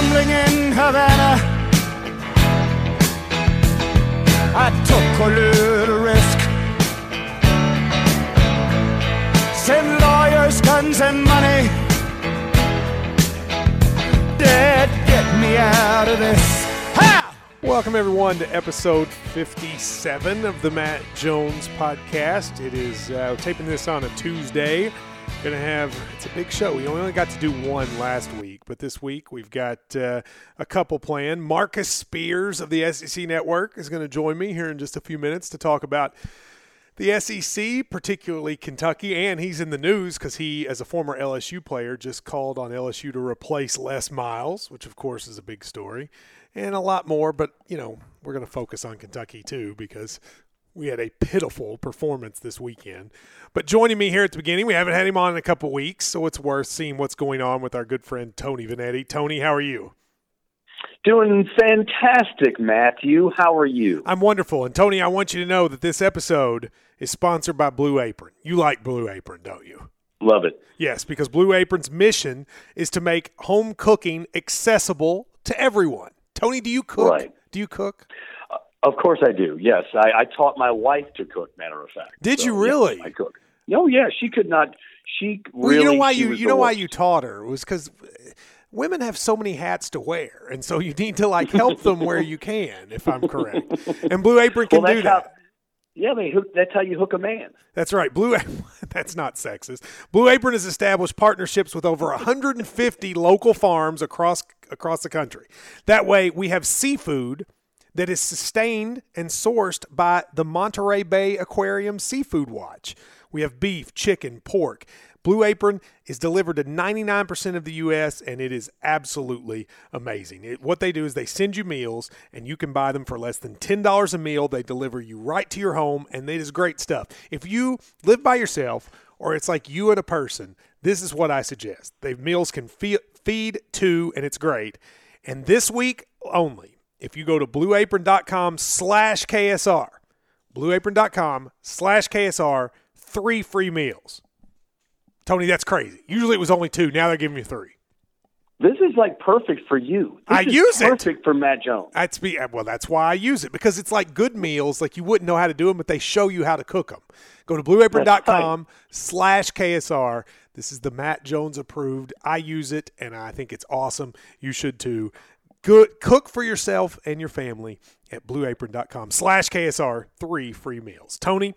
gambling in Havana. I took a little risk. Send lawyers, guns, and money. Dad, get me out of this. Welcome, everyone, to episode 57 of the Matt Jones podcast. It is uh, taping this on a Tuesday. To have, it's a big show. We only got to do one last week, but this week we've got uh, a couple planned. Marcus Spears of the SEC Network is going to join me here in just a few minutes to talk about the SEC, particularly Kentucky, and he's in the news because he, as a former LSU player, just called on LSU to replace Les Miles, which of course is a big story, and a lot more. But you know, we're going to focus on Kentucky too because we had a pitiful performance this weekend. But joining me here at the beginning, we haven't had him on in a couple weeks, so it's worth seeing what's going on with our good friend Tony Vanetti. Tony, how are you? Doing fantastic, Matthew. How are you? I'm wonderful. And Tony, I want you to know that this episode is sponsored by Blue Apron. You like Blue Apron, don't you? Love it. Yes, because Blue Apron's mission is to make home cooking accessible to everyone. Tony, do you cook? Right. Do you cook? Of course I do. Yes, I, I taught my wife to cook. Matter of fact. Did So, you really? yes, I cook. Oh yeah, she could not. She Well, really. you know why you you know why you taught her it was because eh, women have so many hats to wear, and so you need to like help them where you can. If I'm correct, and Blue Apron can Well, do that. how. Yeah, they hook, that's how you hook a man. That's right. Blue That's not sexist. Blue Apron has established partnerships with over 150 local farms across across the country. That way, we have seafood that is sustained and sourced by the Monterey Bay Aquarium Seafood Watch. We have beef, chicken, pork. Blue Apron is delivered to 99% of the U.S., and it is absolutely amazing. It, what they do is they send you meals, and you can buy them for less than $10 a meal. They deliver you right to your home, and it is great stuff. If you live by yourself, or it's like you and a person, this is what I suggest. They meals can fe- feed two, and it's great. And this week only, if you go to blueapron.com slash KSR, blueapron.com slash KSR, three free meals. Tony, that's crazy. Usually it was only two. Now they're giving you three. This is like perfect for you. This I is use it. perfect for Matt Jones. That's be well. That's why I use it because it's like good meals. Like you wouldn't know how to do them, but they show you how to cook them. Go to blueapron.com slash KSR. This is the Matt Jones approved. I use it and I think it's awesome. You should too. Good cook for yourself and your family at blueapron.com slash KSR. Three free meals. Tony,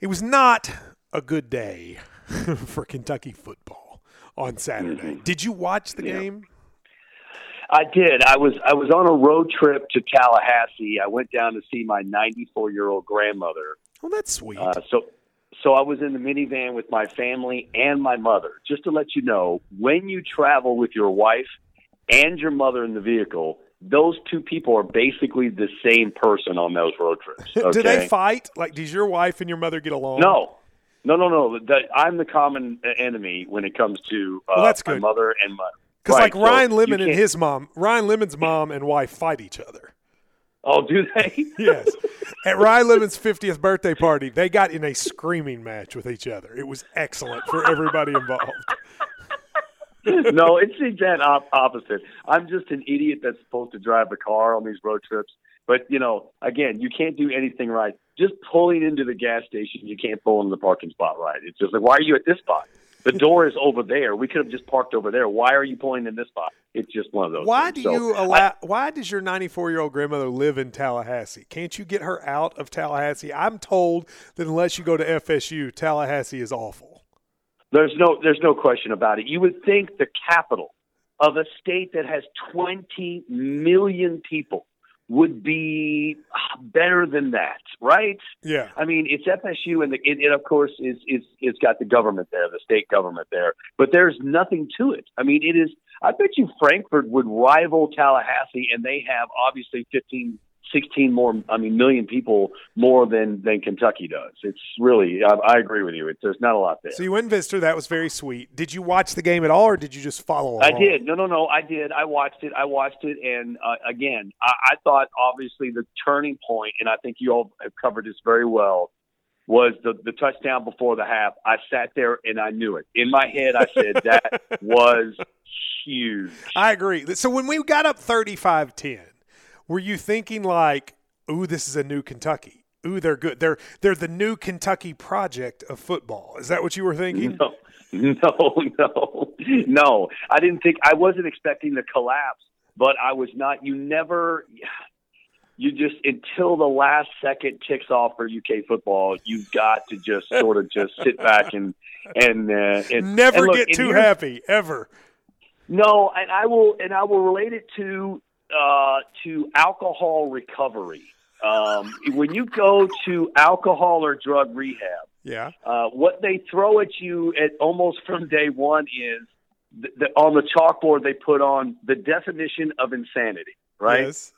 it was not a good day for Kentucky football on Saturday. Did you watch the Yeah. game? I did. I was I was on a road trip to Tallahassee. I went down to see my 94 year old grandmother. Well, that's sweet. Uh, so so I was in the minivan with my family and my mother. Just to let you know, when you travel with your wife and your mother in the vehicle, those two people are basically the same person on those road trips. Okay? Do they fight? Like, does your wife and your mother get along? No. No, no, no. The, I'm the common enemy when it comes to uh, Well, that's my good. mother and my. Because Right, like Ryan you Lemond and his mom, Ryan Lemond's mom and wife fight each other. Oh, do they? Yes. At Ryan Lemond's 50th birthday party, they got in a screaming match with each other. It was excellent for everybody involved. No, it's the exact op- opposite. I'm just an idiot that's supposed to drive the car on these road trips. But you know, again, you can't do anything right. Just pulling into the gas station, you can't pull into the parking spot right. It's just like, why are you at this spot? The door is over there. We could have just parked over there. Why are you pulling in this spot? It's just one of those. Why things. do So, you allow? why does your 94 year old grandmother live in Tallahassee? Can't you get her out of Tallahassee? I'm told that unless you go to FSU, Tallahassee is awful. There's no, there's no question about it. You would think the capital of a state that has 20 million people would be better than that, right? Yeah. I mean, it's FSU, and the, it, it of course is is it's got the government there, the state government there, but there's nothing to it. I mean, it is. I bet you Frankfurt would rival Tallahassee, and they have obviously 15, 16 more. I mean, million people more than than Kentucky does. It's really. I, I agree with you. It's there's not a lot there. So you went visitor. That was very sweet. Did you watch the game at all, or did you just follow? I did. No, no, no. I did. I watched it. I watched it, and uh, again, I, I thought obviously the turning point, and I think you all have covered this very well. was the the touchdown before the half. I sat there and I knew it in my head. I said that was huge. I agree. So when we got up 35-10, were you thinking like, "Ooh, this is a new Kentucky"? Ooh, they're good. They're they're the new Kentucky project of football. Is that what you were thinking? No, no, no, no. I didn't think. I wasn't expecting the collapse, but I was not. You never. You just until the last second ticks off for UK football, you've got to just sort of just sit back and and, uh, and never and look, get too happy ever. No, and I will, and I will relate it to uh, to alcohol recovery. Um, when you go to alcohol or drug rehab, Yeah. uh, what they throw at you at almost from day one is the, the, on the chalkboard they put on the definition of insanity, right? Yes.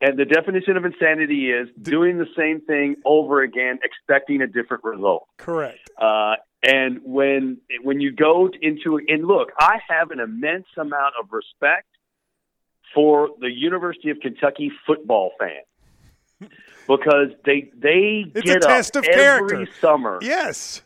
And the definition of insanity is doing the same thing over again, expecting a different result. Correct. Uh, and when when you go into and look, I have an immense amount of respect for the University of Kentucky football fan because they they It's get a test up of every character. summer. Yes.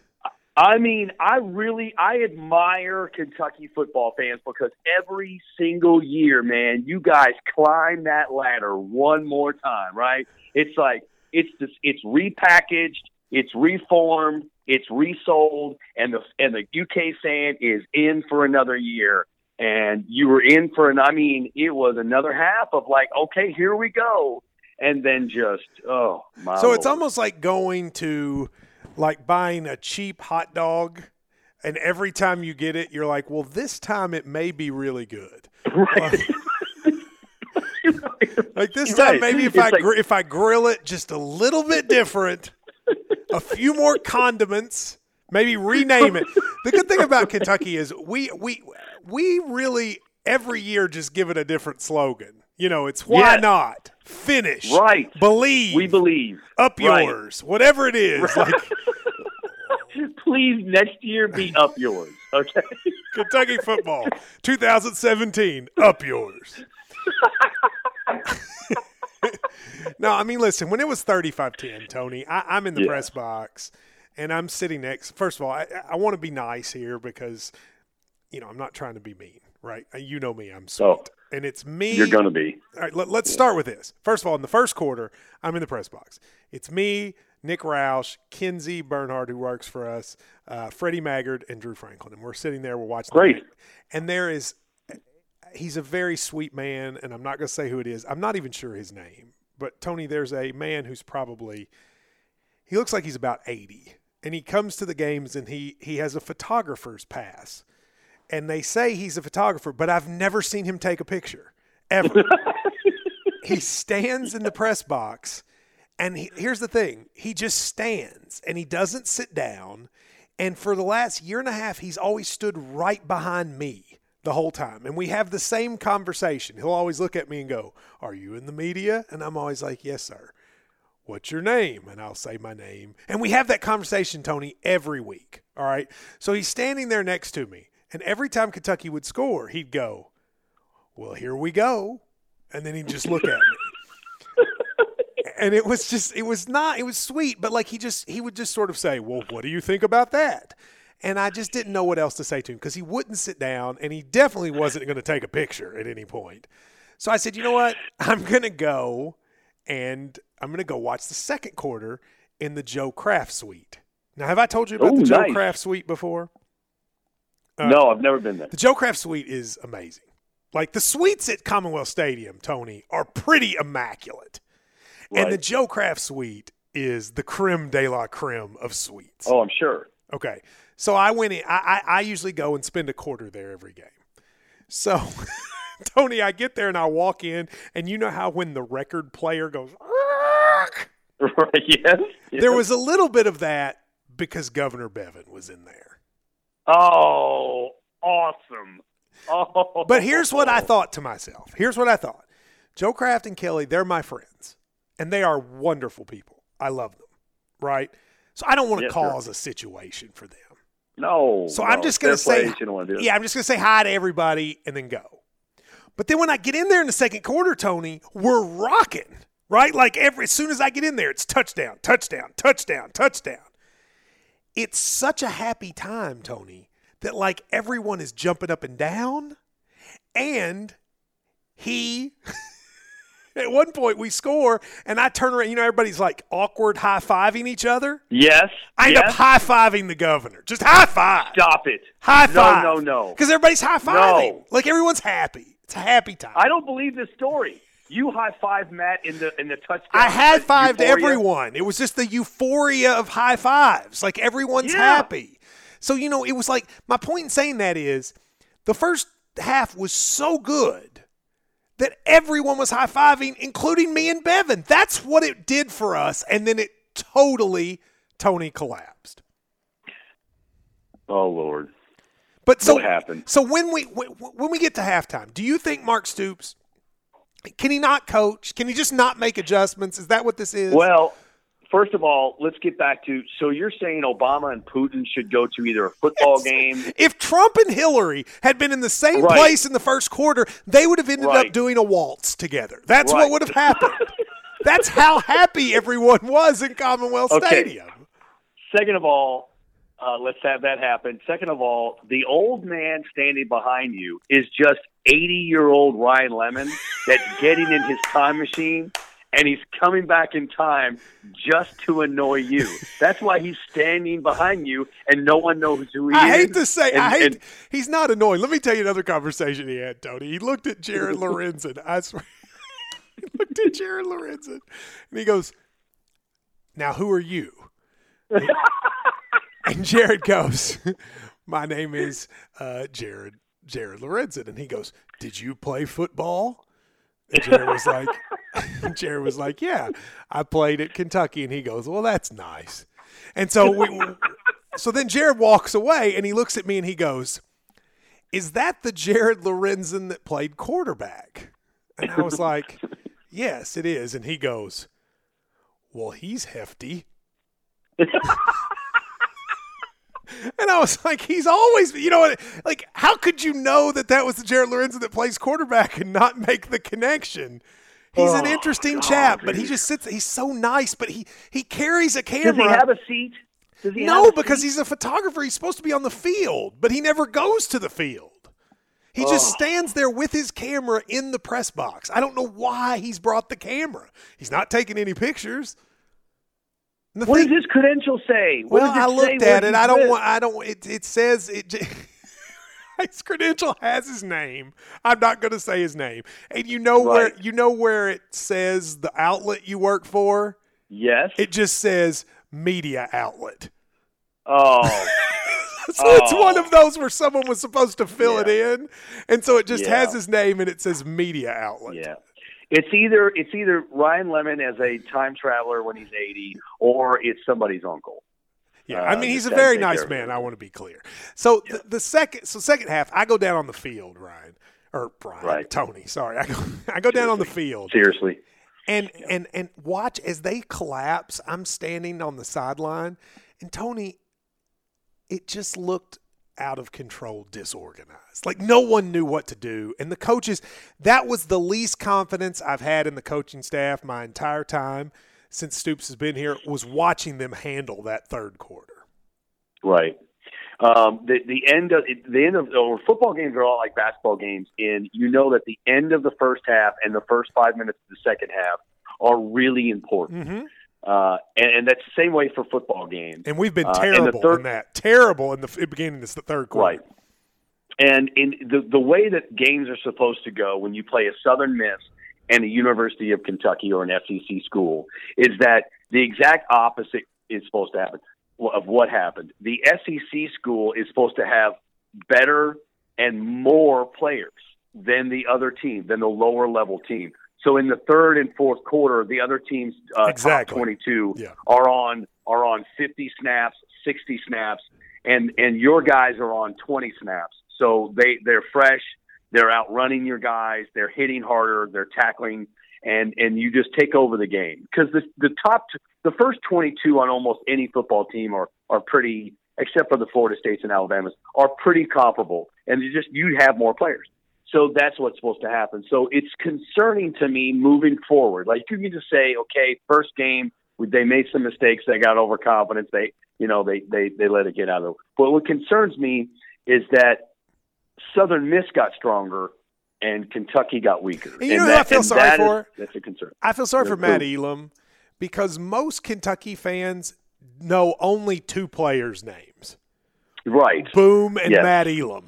I mean, I really I admire Kentucky football fans because every single year, man, you guys climb that ladder one more time, right? It's like it's just it's repackaged, it's reformed, it's resold, and the and the UK fan is in for another year. And you were in for an I mean, it was another half of like, okay, here we go. And then just oh my So it's almost like going to like buying a cheap hot dog and every time you get it you're like, "Well, this time it may be really good." right. Uh, like this Right. time maybe if It's I like- gr- if I grill it just a little bit different, a few more condiments, maybe rename it. The good thing about Kentucky is we we we really every year just give it a different slogan. You know, it's why Yes. not? Finish. Right. Believe. We believe. up Right. yours. Whatever it is. Like Please next year be up yours. Okay. Kentucky football 2017 up yours. no, I mean, listen, when it was 35 10, Tony, I, I'm in the Yeah. press box and I'm sitting next. First of all, I, I want to be nice here because, you know, I'm not trying to be mean, right? Uh, You know me, I'm sweet. Oh. and it's me. You're gonna be. All right, let, us start with this. First of all, in the first quarter, I'm in the press box. It's me, Nick Roush, Kinsey Bernhard, who works for us, uh, Freddie Maggard, and Drew Franklin. And we're sitting there, we're watching. Great. game. And there is, he's a very sweet man, and I'm not going to say who it is. I'm not even sure his name. But Tony, there's a man who's probably, he looks like he's about 80. And he comes to the games and he, he has a photographer's pass. And they say he's a photographer, but I've never seen him take a picture ever. He stands in the press box and he, here's the thing he just stands and he doesn't sit down and for the last year and a half he's always stood right behind me the whole time and we have the same conversation. He'll always look at me and go are you in the media? And i'm always like yes sir. What's your name? And i'll say my name. And we have that conversation tony every week all right? So he's standing there next to me and every time kentucky would score he'd go well here we go. And then he'd just look at me. And it was just it was not it was sweet but like he just he would just sort of say well what do you think about that? And i just didn't know what else to say to him because he wouldn't sit down and he definitely wasn't going to take a picture at any point. So i said you know what? I'm going to go and i'm going to go watch the second quarter in the joe craft suite. Now have i told you about Ooh, the joe nice. craft suite before Uh, no, I've never been there. the Joe Craft suite is amazing. Like the suites at Commonwealth Stadium, Tony, are pretty immaculate. And the Joe Craft suite is the creme de la creme of suites. Oh, I'm sure. Okay. So I went in, I, I, I usually go and spend a quarter there every game. So, Tony, I get there and I walk in, and you know how when the record player goes, Right? Yes. yes. there was a little bit of that because Governor Bevin was in there. Oh, awesome. Oh. But here's what I thought to myself. Here's what I thought. Joe Craft and Kelly, they're my friends, and they are wonderful people. I love them, right? So I don't want to Yes, sir. cause a situation for them. No. So no, I'm just going to say, play, you don't want to do it. yeah, I'm just going to say hi to everybody and then go. But then when I get in there in the second quarter, Tony, we're rocking, right? Like every as soon as I get in there, it's touchdown, touchdown, touchdown, touchdown. It's such a happy time, Tony, that like everyone is jumping up and down, and he. At one point, we score, and I turn around. You know, everybody's like awkward high fiving each other. Yes. I end yes. up high fiving the governor. Just high five. Stop it. High five. No, no, no. Because everybody's high fiving. No. Like everyone's happy. It's a happy time. I don't believe this story. You high five Matt in the in the touchdown. I had fived Euphoria. everyone. It was just the euphoria of high fives. Like everyone's Yeah. happy. So, you know, it was like my point in saying that is the first half was so good that everyone was high fiving, including me and Bevin. That's what it did for us. And then it totally, Tony collapsed. Oh Lord. But so, What happened? So when we when when we get to halftime, do you think Mark Stoops can he not coach? Can he just not make adjustments? Is that what this is? Well, first of all, let's get back to. So you're saying Obama and Putin should go to either a football game? If Trump and Hillary had been in the same Right. place in the first quarter, they would have ended up doing a waltz together. That's what would have happened. That's how happy everyone was in Commonwealth Okay. Stadium. Second of all, uh, let's have that happen. Second of all, the old man standing behind you is just 80 year old Ryan Lemond that's getting in his time machine and he's coming back in time just to annoy you. That's why he's standing behind you and no one knows who he I is. I hate to say, And- I hate. and- he's not annoying. Let me tell you another conversation he had, Tony. He looked at Jared Lorenzen. I swear, he looked at Jared Lorenzen, and he goes, "Now, who are you?" Jared goes, "My name is uh, Jared Jared Lorenzen," and he goes, "Did you play football?" And Jared was like, Jared was like, "Yeah, I played at Kentucky," and he goes, "Well, that's nice." And so we, so then Jared walks away, and he looks at me, and he goes, "Is that the Jared Lorenzen that played quarterback?" And I was like, "Yes, it is." And he goes, "Well, he's hefty." And I was like, he's always, you know, what? like, how could you know that that was the Jared Lorenzo that plays quarterback and not make the connection? He's an Oh, interesting God, chap, but he just sits. He's so nice, but he he carries a camera. Does he have a seat? Does he no, a because seat? he's a photographer. He's supposed to be on the field, but he never goes to the field. He just Oh. stands there with his camera in the press box. I don't know why he's brought the camera. He's not taking any pictures. The What thing- does his credential say? What well, I looked at it. I don't with? want. I don't. It, it says it. His credential has his name. I'm not going to say his name. And you know where you know where it says the outlet you work for. Yes. It just says media outlet. oh. So it's Oh. one of those where someone was supposed to fill it in, and so it just Yeah. has his name and it says media outlet. Yeah. It's either it's either Ryan Lemond as a time traveler when he's 80 or it's somebody's uncle. Yeah, Uh, I mean he's a very nice man. I want to be clear. So the, the second, so second half, I go down on the field, Ryan or Brian, Right. Tony. Sorry, I go, I go down on the field, Seriously. and and and watch as they collapse. I'm standing on the sideline, and Tony, it just looked out of control, disorganized. Like no one knew what to do, and the coaches. That was the least confidence I've had in the coaching staff my entire time since Stoops has been here. Was watching them handle that third quarter. Right. Um, the the end of the end of or football games are all like basketball games, and you know that the end of the first half and the first five minutes of the second half are really important. Mm-hmm. Uh, and, and that's the same way for football games. And we've been Uh, terrible third- in that. Terrible in the beginning of the third quarter. Right. And in the the way that games are supposed to go when you play a Southern Miss and a University of Kentucky or an SEC school is that the exact opposite is supposed to happen of what happened. The SEC school is supposed to have better and more players than the other team, than the lower level team. So in the third and fourth quarter, the other team's uh, Exactly. top 22 Yeah. are on are on 50 snaps, 60 snaps, and and your guys are on 20 snaps. So they they're fresh, they're outrunning your guys, they're hitting harder, they're tackling, and and you just take over the game because the the top t- the first 22 on almost any football team are are pretty except for the Florida States and Alabamas are pretty comparable, and you just you have more players. So that's what's supposed to happen. So it's concerning to me moving forward. Like you can just say, okay, first game they made some mistakes, they got overconfidence, they you know they they they let it get out of. But what concerns me is that Southern Miss got stronger and Kentucky got weaker. And you know who I feel sorry that is- for? that's a concern. I feel sorry for Who? Matt Elam because most Kentucky fans know only two players' names Right. Boom and Yes. Matt Elam.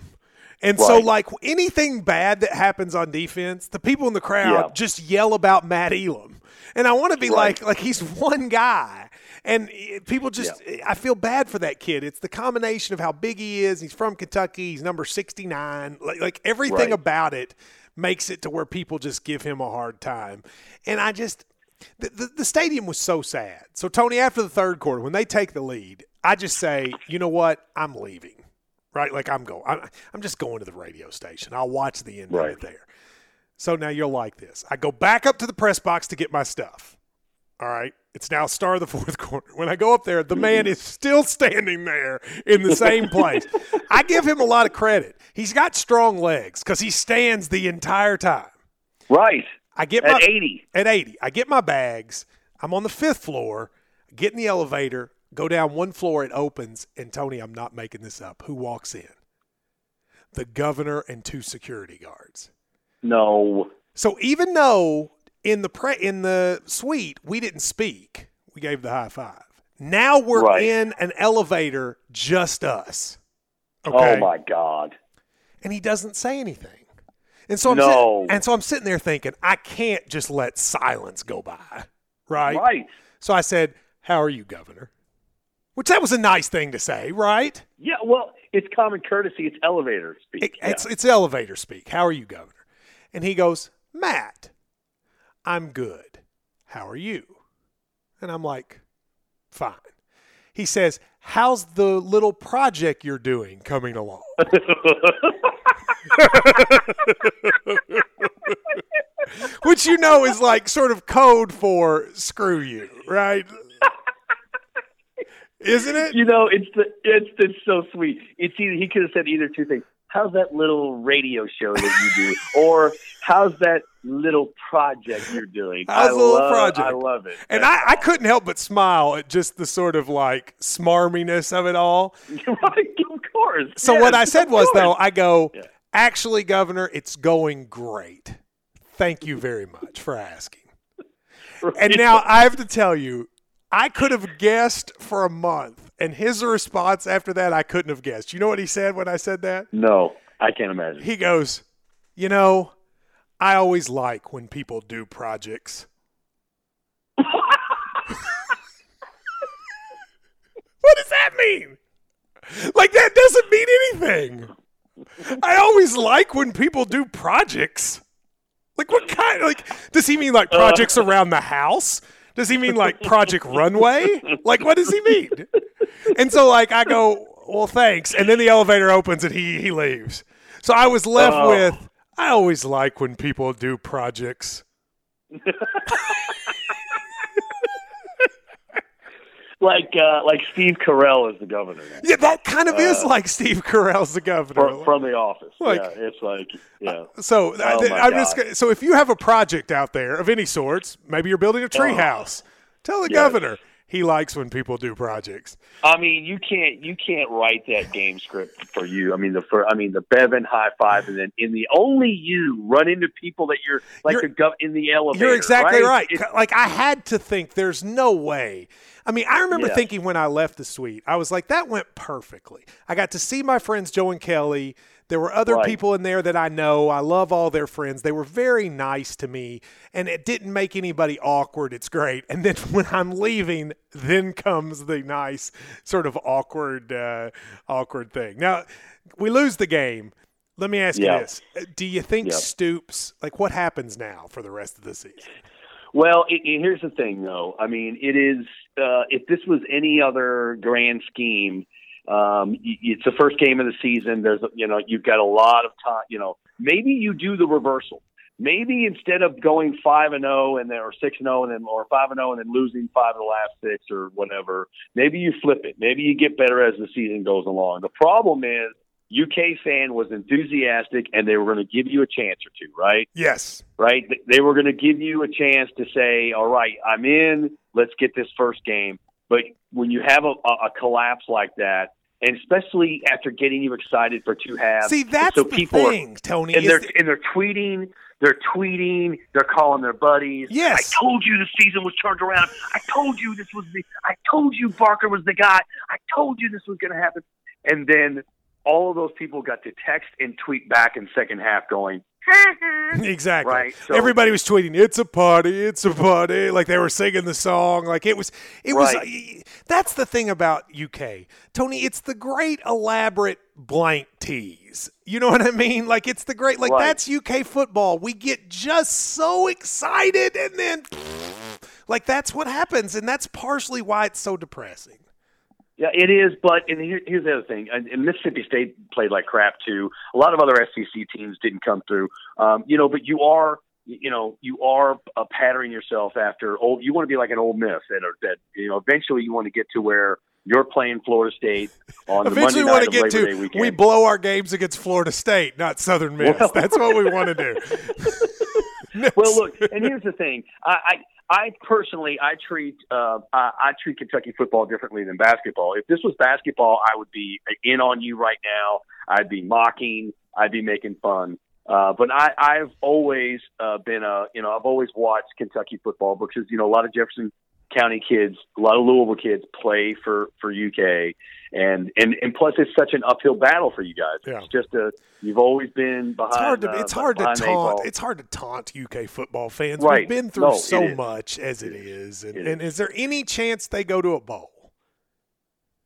And so, like anything bad that happens on defense, the people in the crowd Yeah. just yell about Matt Elam. And I want to be Right. like, like he's one guy. And eh, people just, I feel bad for that kid. It's the combination of how big he is. He's from Kentucky. He's number 69. Like, like everything Right. about it makes it to where people just give him a hard time. And I just, the, the, the stadium was so sad. So, Tony, after the third quarter, when they take the lead, I just say, you know what? I'm leaving. Right? Like I'm going. I'm, I'm just going to the radio station. I'll watch the end of Right. it there. So now you'll like this. I go back up to the press box to get my stuff. All right. It's now star of the fourth quarter. When I go up there, the man is still standing there in the same place. I give him a lot of credit. He's got strong legs because he stands the entire time. Right. I get At my 80. at 80. I get my bags. I'm on the fifth floor. Get in the elevator. Go down one floor. It opens, and Tony, I'm not making this up. Who walks in? The governor and two security guards. No. So even though in the pre- in the suite we didn't speak, we gave the high five. Now we're Right. in an elevator, just us. Oh okay. Oh my God. and he doesn't say anything. And so I'm No. and so I'm sitting there thinking, I can't just let silence go by, right? Right. So I said, "How are you, Governor?" Which that was a nice thing to say, right? Yeah. Well, it's common courtesy. It's elevator speak. It- Yeah. It's it's elevator speak. How are you, Governor? And he goes, "Matt, I'm good. How are you?" And I'm like, "Fine." He says, "How's the little project you're doing coming along?" Which you know is like sort of code for screw you, right? Isn't it? you know, it's the it's it's so sweet. It's either he could have said either two things. How's that little radio show that you do, or how's that little project you're doing? How's I the little love, project? I love it. And I, I couldn't help but smile at just the sort of like smarminess of it all. right, of course. So Yes, what I said was though. I go, Yeah. actually, Governor, it's going great. Thank you very much for asking. And now I have to tell you, I could have guessed for a month, and his response after that, I couldn't have guessed. You know what he said when I said that? no, I can't imagine. He goes, You know, I always like when people do projects. what does that mean? Like, that doesn't mean anything. I always like when people do projects. Like, what kind? Like, does he mean like uh. projects around the house? Does he mean like Project Runway? Like, what does he mean? And so, like, I go, well, thanks. And then the elevator opens and he he leaves. So I was left Oh. with, I always like when people do projects. like uh, like Steve Carell is the governor now. Yeah, that kind of is uh, like Steve Carell's the governor. from, from the office. Like- yeah, it's like yeah. Uh, so Oh, my I'm just God. gonna- so if you have a project out there of any sorts, maybe you're building a uh-huh. tree Oh. house. Tell the Yes. governor he likes when people do projects. I mean, you can't you can't write that game script for you. I mean, the for I mean the Bevin high five, and then in the only you run into people that you're like You're- the gov in the elevator. You're exactly right. It's- Like I had to think there's no way. I mean, I remember Yeah. thinking when I left the suite, I was like, that went perfectly. I got to see my friends Joe and Kelly. There were other Right. people in there that I know. I love all their friends. They were very nice to me, and it didn't make anybody awkward. It's great. And then when I'm leaving, then comes the nice sort of awkward, uh, awkward thing. Now we lose the game. Let me ask Yeah. you this: Do you think Yeah. Stoops? Like, what happens now for the rest of the season? Well, it, it- here's the thing, though. I mean, it is uh, if this was any other grand scheme, um, it's the first game of the season. There's you know you've got a lot of time. You know, maybe you do the reversal. Maybe instead of going five and zero and then or six and zero and then or five and zero and then losing five of the last six or whatever, maybe you flip it. Maybe you get better as the season goes along. The problem is UK fan was enthusiastic and they were going to give you a chance or two, right? Yes. right? They were going to give you a chance to say, "All right, I'm in. Let's get this first game." But when you have a, a collapse like that, and especially after getting you excited for two halves, See, that's so the people are- thing, Tony. and they're that- and they're tweeting, they're tweeting, they're calling their buddies. Yes. I told you the season was turned around. I told you this was the. I told you Barker was the guy. I told you this was going to happen. And then all of those people got to text and tweet back in second half, going, exactly. Right, so- Everybody was tweeting, "It's a party, it's a party," like they were singing the song. Like it was, it was. Right. That's the thing about UK, Tony. It's the great elaborate blank tease. You know what I mean? Like it's the great. Like Right. that's UK football. We get just so excited, and then, like that's what happens, and that's partially why it's so depressing. Yeah, it is. But and here, here's the other thing: and, and Mississippi State played like crap too. A lot of other SEC teams didn't come through. Um, you know, but you are, you know, you are uh, patterning yourself after old. You want to be like an Ole Miss that that you know. Eventually, you want to get to where you're playing Florida State on the Eventually, we Monday night of Labor Day to weekend. we blow our games against Florida State, not Southern Miss. Well- That's what we want to do. well, look, and here's the thing: I, I, I personally, I treat, uh, I, I treat Kentucky football differently than basketball. If this was basketball, I would be in on you right now. I'd be mocking. I'd be making fun. Uh, but I, I've always uh, been a, you know, I've always watched Kentucky football because you know a lot of Jefferson County kids, a lot of Louisville kids play for for UK, and and and plus it's such an uphill battle for you guys. Yeah. It's just a, you've always been behind. It's hard to uh, it's hard to behind the eight ball. taunt it's hard to taunt UK football fans. Right. We've been through No, so much as it is. And, It and is there any chance they go to a bowl?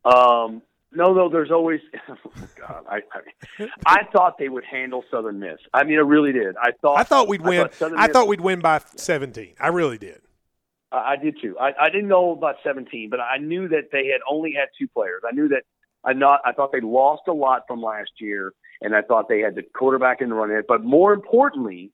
Um, no, no. There's always. Oh God, I, I I thought they would handle Southern Miss. I mean, I really did. I thought. I thought we'd I win. thought I Miss- thought we'd win by 17. I really did. I, did too. I, I didn't know about 17, but I knew that they had only had two players. I knew that. I not. I thought they lost a lot from last year, and I thought they had the quarterback in the run. But more importantly,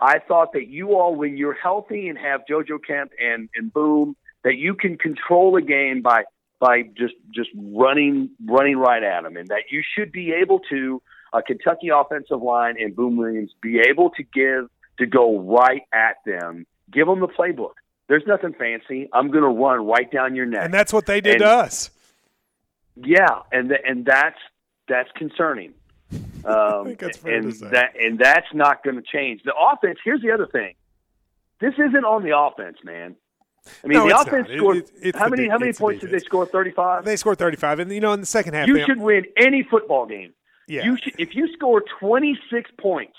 I thought that you all, when you're healthy and have JoJo Kemp and and Boom, that you can control a game by by just just running running right at them, and that you should be able to a Kentucky offensive line and Boom Williams be able to give to go right at them, give them the playbook. There's nothing fancy. I'm going to run right down your neck. And that's what they did And- to us. Yeah, and and that's that's concerning. Um, think that's and that and that's not going to change. The offense. Here's the other thing. This isn't on the offense, man. I mean, No, the offense not. Scored. it- it's how many? how many points did they score? Thirty-five. They scored 35, and you know in the second half, You should win any football game. yeah, You should, if you score 26 points,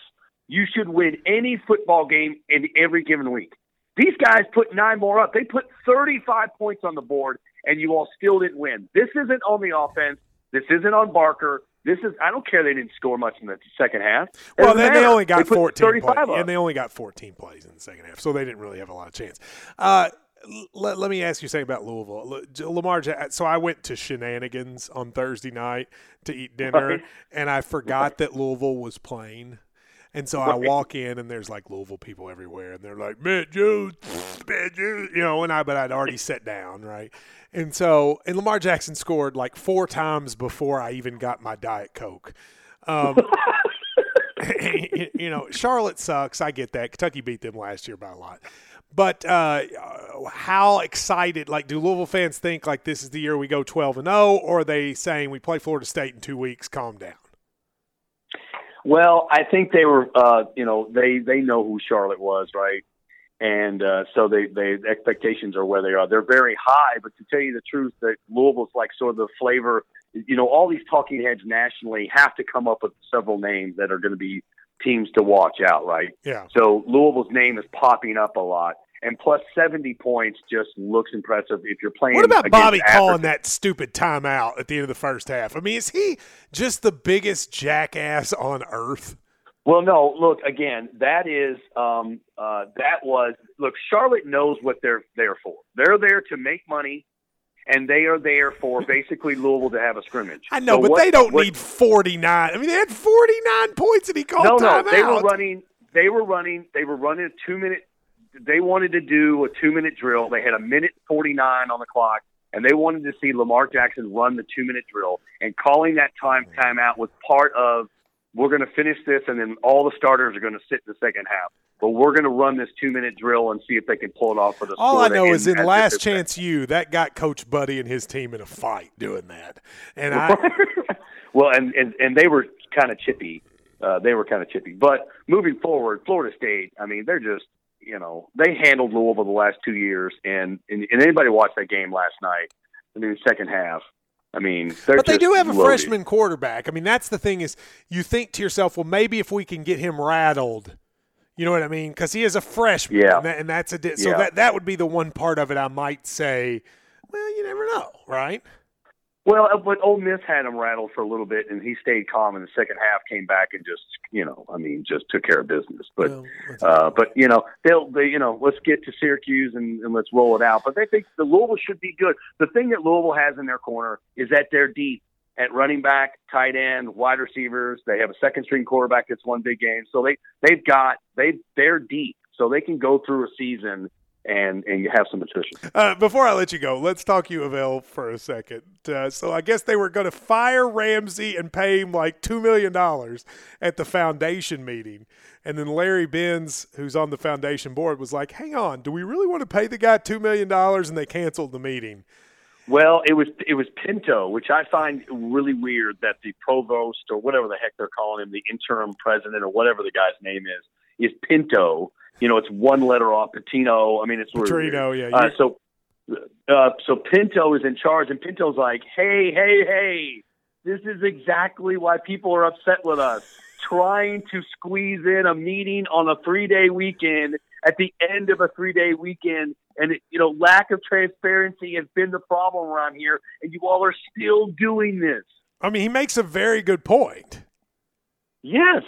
you should win any football game in every given week. These guys put nine more up. They put 35 points on the board, and you all still didn't win. This isn't on the offense. This isn't on Barker. This is. I don't care. They didn't score much in the second half. Well, then they only got put 14 plays, up. and they only got 14 plays in the second half, so they didn't really have a lot of chance. Uh, let, let me ask you something about Louisville. Lamar, so I went to Shenanigans on Thursday night to eat dinner, Right. and I forgot that Louisville was playing. And so I walk in, and there's like Louisville people everywhere, and they're like, "Matt Jones, Matt Jones," you know. And I, but I'd already sat down, right? And so, and Lamar Jackson scored like four times before I even got my Diet Coke. Um, you know, Charlotte sucks. I get that. Kentucky beat them last year by a lot. But uh, how excited, like, do Louisville fans think like this is the year we go 12 and 0, or are they saying we play Florida State in two weeks, calm down? Well, I think they were, uh, you know, they they know who Charlotte was, right? And uh, so they they expectations are where they are. They're very high, but to tell you the truth, that Louisville's like sort of the flavor. You know, all these talking heads nationally have to come up with several names that are going to be teams to watch out, right? Yeah. So Louisville's name is popping up a lot, and plus seventy points just looks impressive if you're playing. What about Bobby average- calling that stupid timeout at the end of the first half? I mean, is he just the biggest jackass on earth? Well, no. Look again. That is um, uh, that was look. Charlotte knows what they're there for. They're there to make money, and they are there for basically Louisville to have a scrimmage. I know, So but what- they don't what- need 49. I mean, they had 49 points and he called No, no. timeout. They were running. They were running. They were running a two minute. They wanted to do a two minute drill. They had a minute forty nine on the clock, and they wanted to see Lamar Jackson run the two minute drill. And calling that time timeout was part of we're going to finish this, and then all the starters are going to sit in the second half. But we're going to run this two minute drill and see if they can pull it off for the. All I know is in Last Chance U, that got Coach Buddy and his team in a fight doing that, and I well, and, and and they were kind of chippy. Uh, they were kind of chippy. But moving forward, Florida State. I mean, they're just you know they handled Louisville the last two years, and and, and anybody watched that game last night. I mean, second half. I mean, they're but they just do have a loaded. freshman quarterback. I mean, that's the thing is you think to yourself, well, maybe if we can get him rattled, you know what I mean? Because he is a freshman, Yeah. and, that, and that's a di- so Yeah. that that would be the one part of it I might say. Well, you never know, right? Well, uh, but Ole Miss had him rattled for a little bit, and he stayed calm in the second half. Came back and just, you know, I mean, just took care of business. But, Well, uh, but you know, they'll, they, you know, let's get to Syracuse and, and let's roll it out. But they think the Louisville should be good. The thing that Louisville has in their corner is that they're deep at running back, tight end, wide receivers. They have a second string quarterback that's won big games. So they they've got they they're deep, so they can go through a season and and you have some attrition. Uh, before I let you go, let's talk U of L for a second. Uh, so I guess they were going to fire Ramsey and pay him like two million dollars at the foundation meeting, and then Larry Benz, who's on the foundation board, was like, "Hang on, do we really want to pay the guy two million dollars?" And they canceled the meeting. Well, it was it was Pinto, which I find really weird that the provost or whatever the heck they're calling him, the interim president or whatever the guy's name is, is Pinto. You know, it's one letter off Pitino. I mean, it's Petrino, weird. yeah, Uh, so, uh, so Pinto is in charge, and Pinto's like, "Hey, hey, hey! This is exactly why people are upset with us. Trying to squeeze in a meeting on a three-day weekend at the end of a three-day weekend, and you know, lack of transparency has been the problem around here, and you all are still doing this." I mean, he makes a very good point. Yes,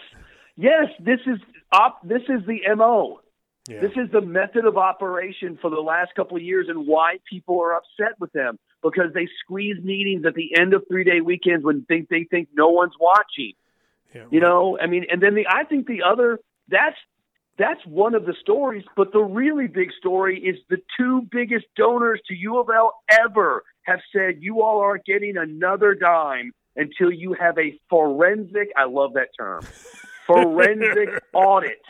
yes. This is op- This is the mo. Yeah. This is the method of operation for the last couple of years and why people are upset with them because they squeeze meetings at the end of three day weekends when they, they think no one's watching. yeah. You know, I mean, and then the I think the other that's that's one of the stories, but the really big story is the two biggest donors to U of L ever have said you all aren't getting another dime until you have a forensic I love that term. Forensic audit.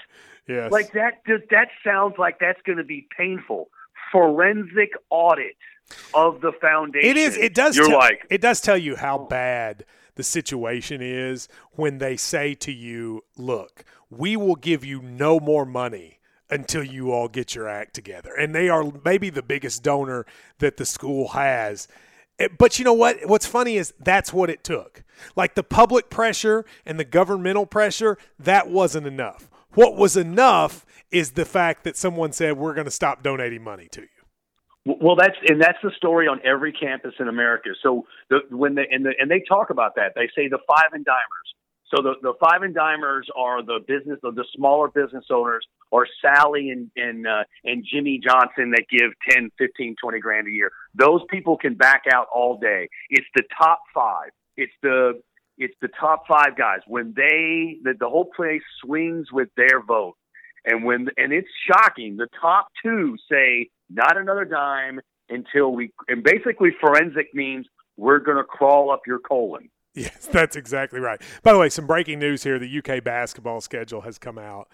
Yes. Like that does that sounds like that's going to be painful. Forensic audit of the foundation. It is. It does. You're tell, like it does tell you how bad the situation is when they say to you, "Look, we will give you no more money until you all get your act together." And they are maybe the biggest donor that the school has. Eh, But you know what? What's funny is that's what it took. Like the public pressure and the governmental pressure, that wasn't enough. What was enough is the fact that someone said, "We're going to stop donating money to you." Well, that's and that's the story on every campus in America. So the, when they and, the, and they talk about that, they say the five and dimers. So the, the five and dimers are the business of the smaller business owners, or Sally and and uh, and Jimmy Johnson that give 10, 15, 20 grand a year. Those people can back out all day. It's the top five. It's the it's the top five guys when they the, the whole place swings with their vote. And when and it's shocking, the top two say not another dime until we and basically forensic means we're going to crawl up your colon. Yes, that's exactly right. By the way, some breaking news here: the UK basketball schedule has come out,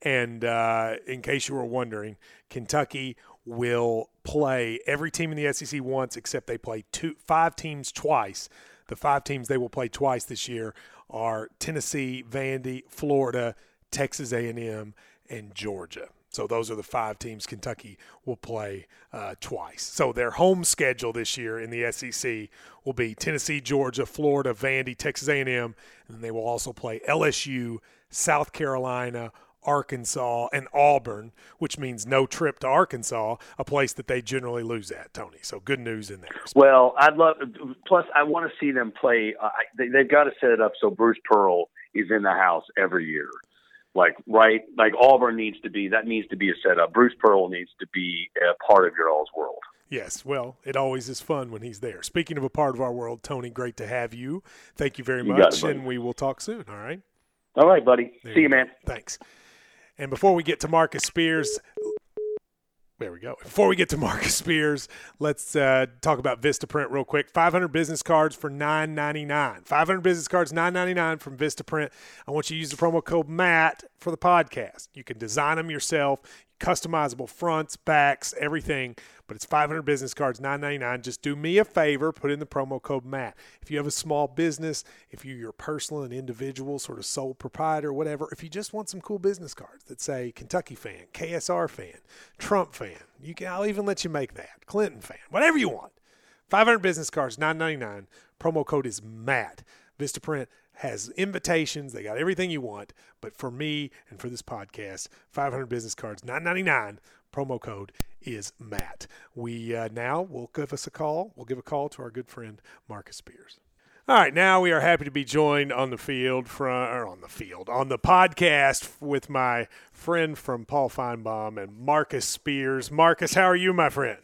and uh, in case you were wondering, Kentucky will play every team in the SEC once, except they play two, five teams twice. The five teams they will play twice this year are Tennessee, Vandy, Florida, Texas A&M, and Georgia. So those are the five teams Kentucky will play uh, twice. So their home schedule this year in the SEC will be Tennessee, Georgia, Florida, Vandy, Texas A&M, and they will also play LSU, South Carolina, Arkansas, and Auburn, which means no trip to Arkansas, a place that they generally lose at. Tony, so good news in there. Well, I'd love. Plus, I want to see them play. Uh, they, they've got to set it up so Bruce Pearl is in the house every year. Like right, like Auburn needs to be. That needs to be a setup. Bruce Pearl needs to be a part of your all's world. Yes, well, it always is fun when he's there. Speaking of a part of our world, Tony, great to have you. Thank you very You much, it, and we will talk soon. All right. All right, buddy. There see you, man. Thanks. And before we get to Marcus Spears, There we go. Before we get to Marcus Spears, let's uh, talk about Vistaprint real quick. 500 business cards for $9.99. 500 business cards, $9.99 from Vistaprint. I want you to use the promo code MATT for the podcast. You can design them yourself customizable fronts, backs, everything. But it's 500 business cards, 9.99. Just do me a favor, put in the promo code Matt. If you have a small business, if you're your personal and individual sort of sole proprietor, whatever, if you just want some cool business cards that say Kentucky fan, KSR fan, Trump fan, you can. I'll even let you make that Clinton fan, whatever you want. 500 business cards, 9.99. Promo code is Matt. Vistaprint has invitations. They got everything you want. But for me and for this podcast, 500 business cards, 9.99. Promo code is Matt. We uh, now will give us a call. We'll give a call to our good friend Marcus Spears. All right, now we are happy to be joined on the field from or on the field on the podcast with my friend from Paul Finebaum and Marcus Spears. Marcus, how are you, my friend?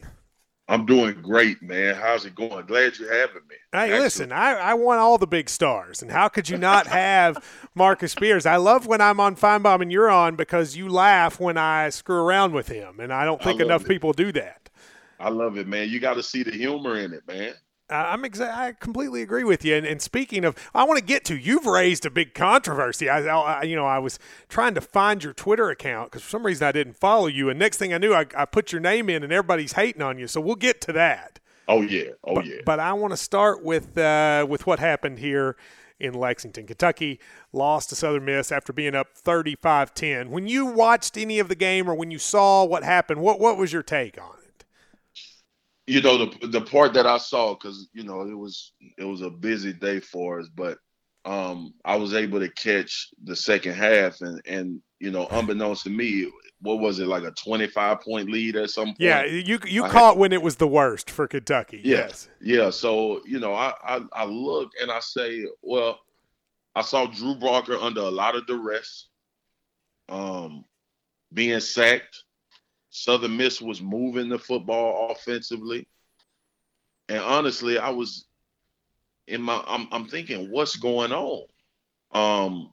I'm doing great, man. How's it going? Glad you're having me. Hey, Excellent. listen, I, I want all the big stars, and how could you not have Marcus Spears? I love when I'm on Finebaum and you're on because you laugh when I screw around with him, and I don't think I enough it. people do that. I love it, man. You got to see the humor in it, man. I'm exa- I completely agree with you. And, and speaking of, I want to get to you've raised a big controversy. I, I you know, I was trying to find your Twitter account because for some reason I didn't follow you, and next thing I knew, I, I put your name in, and everybody's hating on you. So we'll get to that. Oh yeah, oh but, yeah. But I want to start with uh, with what happened here in Lexington, Kentucky. Lost to Southern Miss after being up 35-10. When you watched any of the game or when you saw what happened, what what was your take on it? You know the the part that I saw because you know it was it was a busy day for us, but um, I was able to catch the second half and and you know unbeknownst to me, what was it like a twenty five point lead at some point? Yeah, you you I caught had, when it was the worst for Kentucky. Yeah, yes, yeah. So you know I, I I look and I say, well, I saw Drew Barker under a lot of duress, um, being sacked Southern Miss was moving the football offensively. And honestly, I was in my I'm I'm thinking, what's going on? Um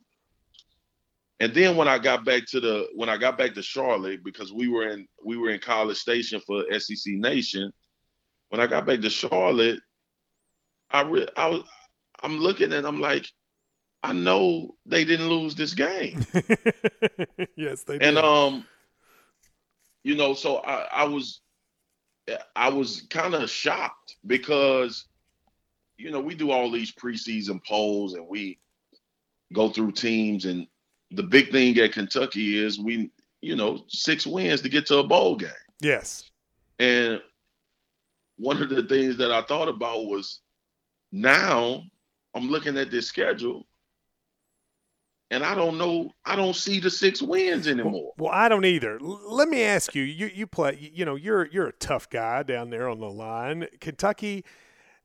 and then when I got back to the when I got back to Charlotte, because we were in we were in College Station for SEC Nation, when I got back to Charlotte, I re- I was I'm looking and I'm like, I know they didn't lose this game. yes, they did. And um you know, so I, I was I was kind of shocked because you know we do all these preseason polls and we go through teams and the big thing at Kentucky is we you know six wins to get to a bowl game. Yes. And one of the things that I thought about was now I'm looking at this schedule and I don't know. I don't see the six wins anymore. Well, I don't either. L- let me ask you. You you play. You know, you're you're a tough guy down there on the line. Kentucky,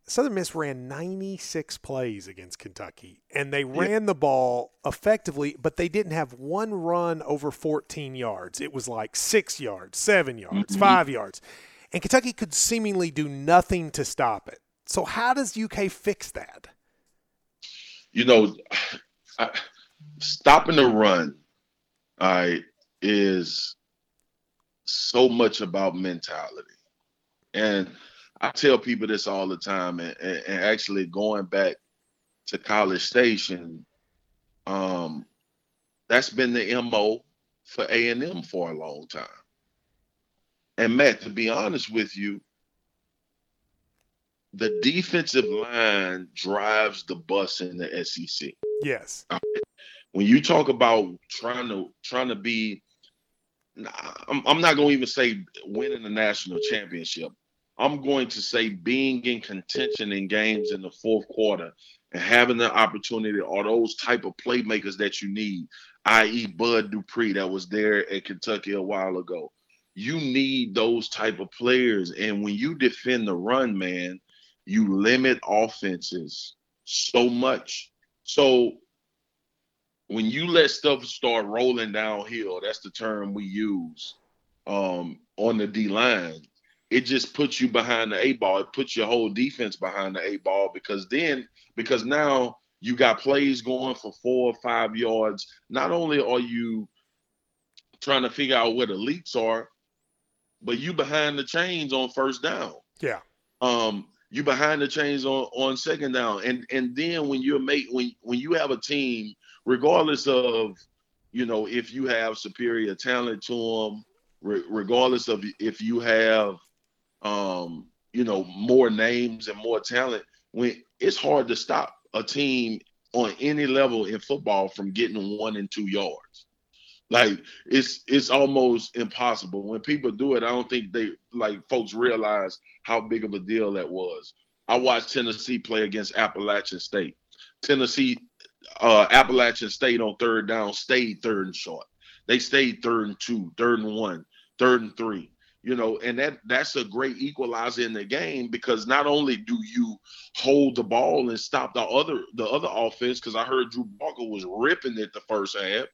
Southern Miss ran 96 plays against Kentucky, and they ran yeah. the ball effectively, but they didn't have one run over 14 yards. It was like six yards, seven yards, mm-hmm. five yards, and Kentucky could seemingly do nothing to stop it. So how does UK fix that? You know. I, stopping the run, all right, is so much about mentality. And I tell people this all the time, and, and actually going back to College Station, um, that's been the MO for A&M for a long time. And Matt, to be honest with you, the defensive line drives the bus in the SEC. Yes when you talk about trying to trying to be I'm, I'm not going to even say winning the national championship. I'm going to say being in contention in games in the fourth quarter and having the opportunity or those type of playmakers that you need, i.e. Bud Dupree that was there at Kentucky a while ago. You need those type of players. And when you defend the run, man, you limit offenses so much. So when you let stuff start rolling downhill, that's the term we use um, on the D line. It just puts you behind the eight ball. It puts your whole defense behind the eight ball because then, because now you got plays going for four or five yards. Not only are you trying to figure out where the leaks are, but you behind the chains on first down. Yeah. Um, you behind the chains on on second down, and and then when you're make when when you have a team, regardless of you know if you have superior talent to them, re- regardless of if you have um you know more names and more talent, when it's hard to stop a team on any level in football from getting one and two yards. Like it's it's almost impossible. When people do it, I don't think they like folks realize how big of a deal that was. I watched Tennessee play against Appalachian State. Tennessee, uh, Appalachian State on third down stayed third and short. They stayed third and two, third and one, third and three. You know, and that that's a great equalizer in the game because not only do you hold the ball and stop the other the other offense, because I heard Drew Barker was ripping it the first half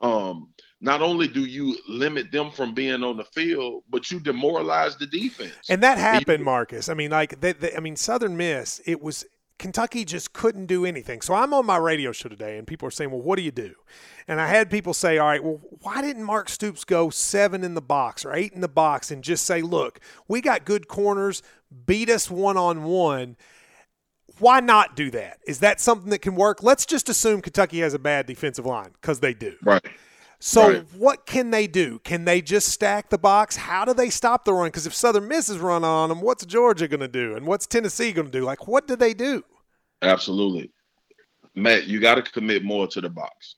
um, not only do you limit them from being on the field, but you demoralize the defense. And that happened, Marcus. I mean, like, they, they, I mean, Southern Miss, it was Kentucky just couldn't do anything. So I'm on my radio show today, and people are saying, "Well, what do you do?" And I had people say, "All right, well, why didn't Mark Stoops go seven in the box or eight in the box and just say, look, we got good corners, beat us one on one." Why not do that? Is that something that can work? Let's just assume Kentucky has a bad defensive line because they do. Right. So right. what can they do? Can they just stack the box? How do they stop the run? Because if Southern Miss is run on them, what's Georgia going to do? And what's Tennessee going to do? Like, what do they do? Absolutely, Matt. You got to commit more to the box.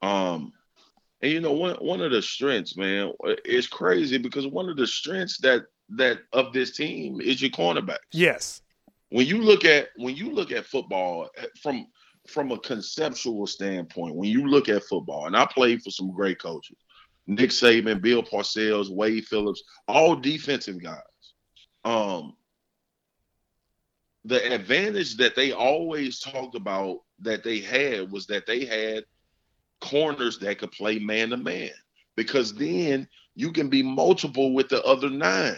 Um, and you know one one of the strengths, man, it's crazy because one of the strengths that that of this team is your cornerback. Yes when you look at when you look at football eh, from from a conceptual standpoint, when you look at football, and I played for some great coaches, Nick Saban, Bill Parcells, Wade Phillips, all defensive guys. Um, the advantage that they always talked about that they had was that they had corners that could play man to man because then you can be multiple with the other nine.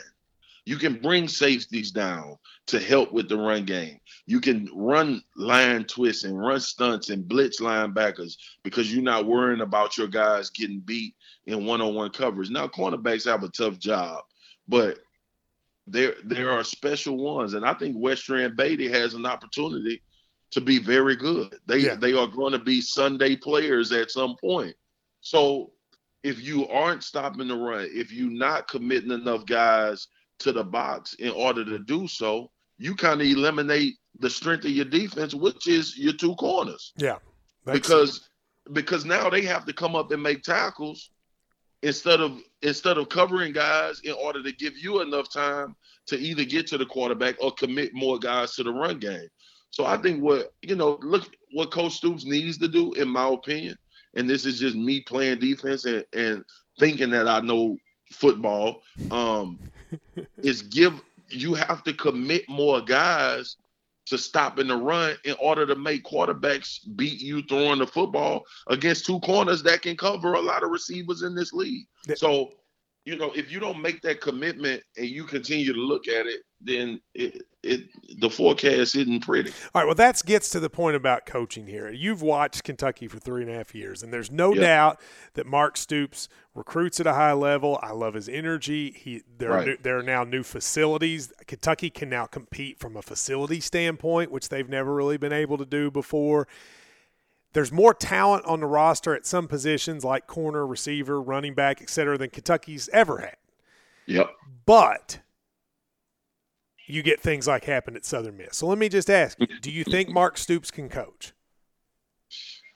You can bring safeties down to help with the run game. You can run line twists and run stunts and blitz linebackers because you're not worrying about your guys getting beat in one-on-one coverage. Now cornerbacks have a tough job, but there there are special ones, and I think Westry and Baity has an opportunity to be very good. They yeah. they are going to be Sunday players at some point. So if you aren't stopping the run, if you're not committing enough guys to the box in order to do so, you kind of eliminate the strength of your defense, which is your two corners. Yeah. Because because now they have to come up and make tackles instead of instead of covering guys in order to give you enough time to either get to the quarterback or commit more guys to the run game. So I think what you know, look what Coach Stoops needs to do, in my opinion, and this is just me playing defense and, and thinking that I know football, um, is give you have to commit more guys to stop in the run in order to make quarterbacks beat you throwing the football against two corners that can cover a lot of receivers in this league. So, you know, if you don't make that commitment and you continue to look at it, then it, it the forecast isn't pretty. All right. Well, that gets to the point about coaching here. You've watched Kentucky for three and a half years, and there's no yep. doubt that Mark Stoops recruits at a high level. I love his energy. He there right. are new, there are now new facilities. Kentucky can now compete from a facility standpoint, which they've never really been able to do before. There's more talent on the roster at some positions like corner, receiver, running back, et cetera, than Kentucky's ever had. Yep. But you get things like happened at Southern Miss. So let me just ask you, do you think Mark Stoops can coach?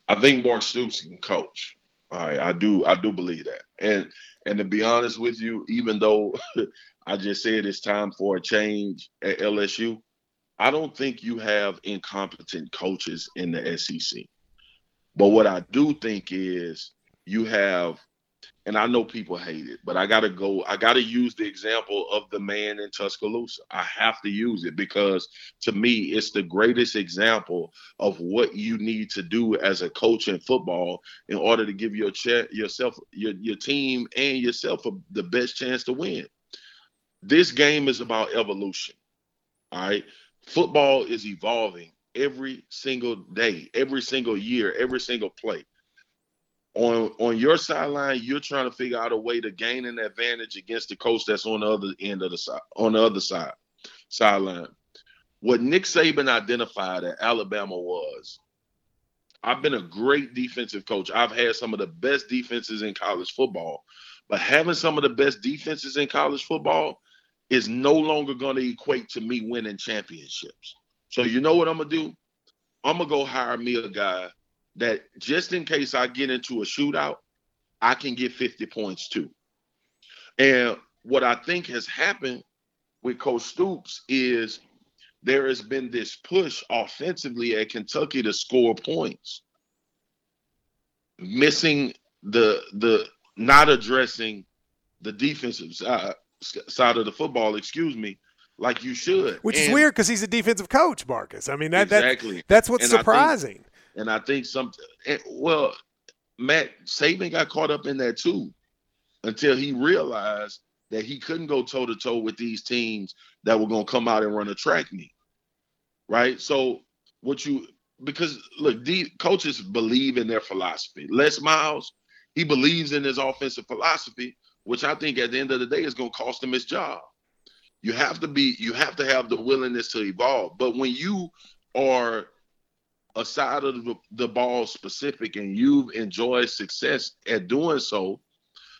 I think Mark Stoops can coach. I, I do I do believe that. And and to be honest with you, even though I just said it's time for a change at LSU, I don't think you have incompetent coaches in the SEC. But what I do think is you have and I know people hate it, but I gotta go. I gotta use the example of the man in Tuscaloosa. I have to use it because to me, it's the greatest example of what you need to do as a coach in football in order to give your yourself, your your team, and yourself a, the best chance to win. This game is about evolution. All right, football is evolving every single day, every single year, every single play on on your sideline, you're trying to figure out a way to gain an advantage against the coach that's on the other end of the side, on the other side sideline. What Nick Saban identified at Alabama was, I've been a great defensive coach. I've had some of the best defenses in college football, but having some of the best defenses in college football is no longer going to equate to me winning championships. So you know what I'm gonna do? I'm gonna go hire me a guy that just in case I get into a shootout, I can get 50 points too. And what I think has happened with Coach Stoops is there has been this push offensively at Kentucky to score points, missing the the not addressing the defensive side, side of the football, excuse me, like you should. Which and is weird because he's a defensive coach, Marcus. I mean that, exactly. that that's what's And I think- surprising. And I think some, and, well, Matt Saban got caught up in that too, until he realized that he couldn't go toe to toe with these teams that were going to come out and run a track meet, right? So what you because look, the coaches believe in their philosophy. Les Miles, he believes in his offensive philosophy, which I think at the end of the day is going to cost him his job. You have to be, you have to have the willingness to evolve. But when you are a side of the, the ball specific and you've enjoyed success at doing so,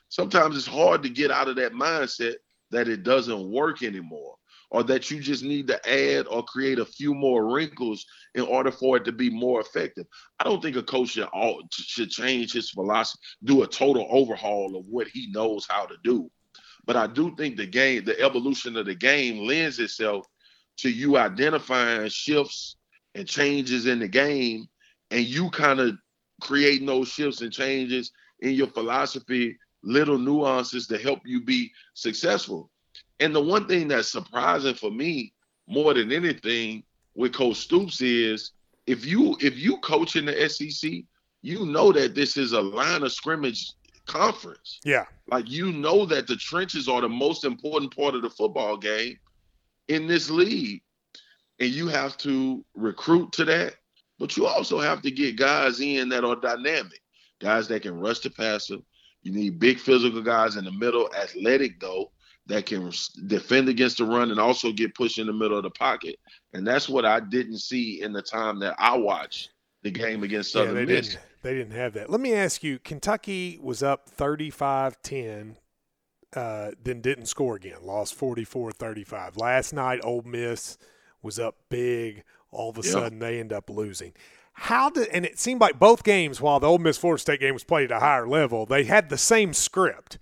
sometimes it's hard to get out of that mindset that it doesn't work anymore or that you just need to add or create a few more wrinkles in order for it to be more effective. I don't think a coach should, should change his philosophy, do a total overhaul of what he knows how to do. But I do think the game, the evolution of the game lends itself to you identifying shifts and changes in the game and you kind of creating those shifts and changes in your philosophy, little nuances to help you be successful. And the one thing that's surprising for me more than anything with Coach Stoops is if you if you coach in the SEC, you know that this is a line of scrimmage conference. Yeah. Like you know that the trenches are the most important part of the football game in this league. And you have to recruit to that, but you also have to get guys in that are dynamic, guys that can rush the passer. You need big physical guys in the middle, athletic though, that can defend against the run and also get pushed in the middle of the pocket. And that's what I didn't see in the time that I watched the game against Southern yeah, Miss. didn't. They didn't have that. Let me ask you: Kentucky was up 35-10, uh, then didn't score again. Lost 44-35. Last night, Ole Miss was up big. All of a Yeah. sudden, they end up losing. How did? And it seemed like both games, while the Ole Miss Florida State game was played at a higher level, they had the same script.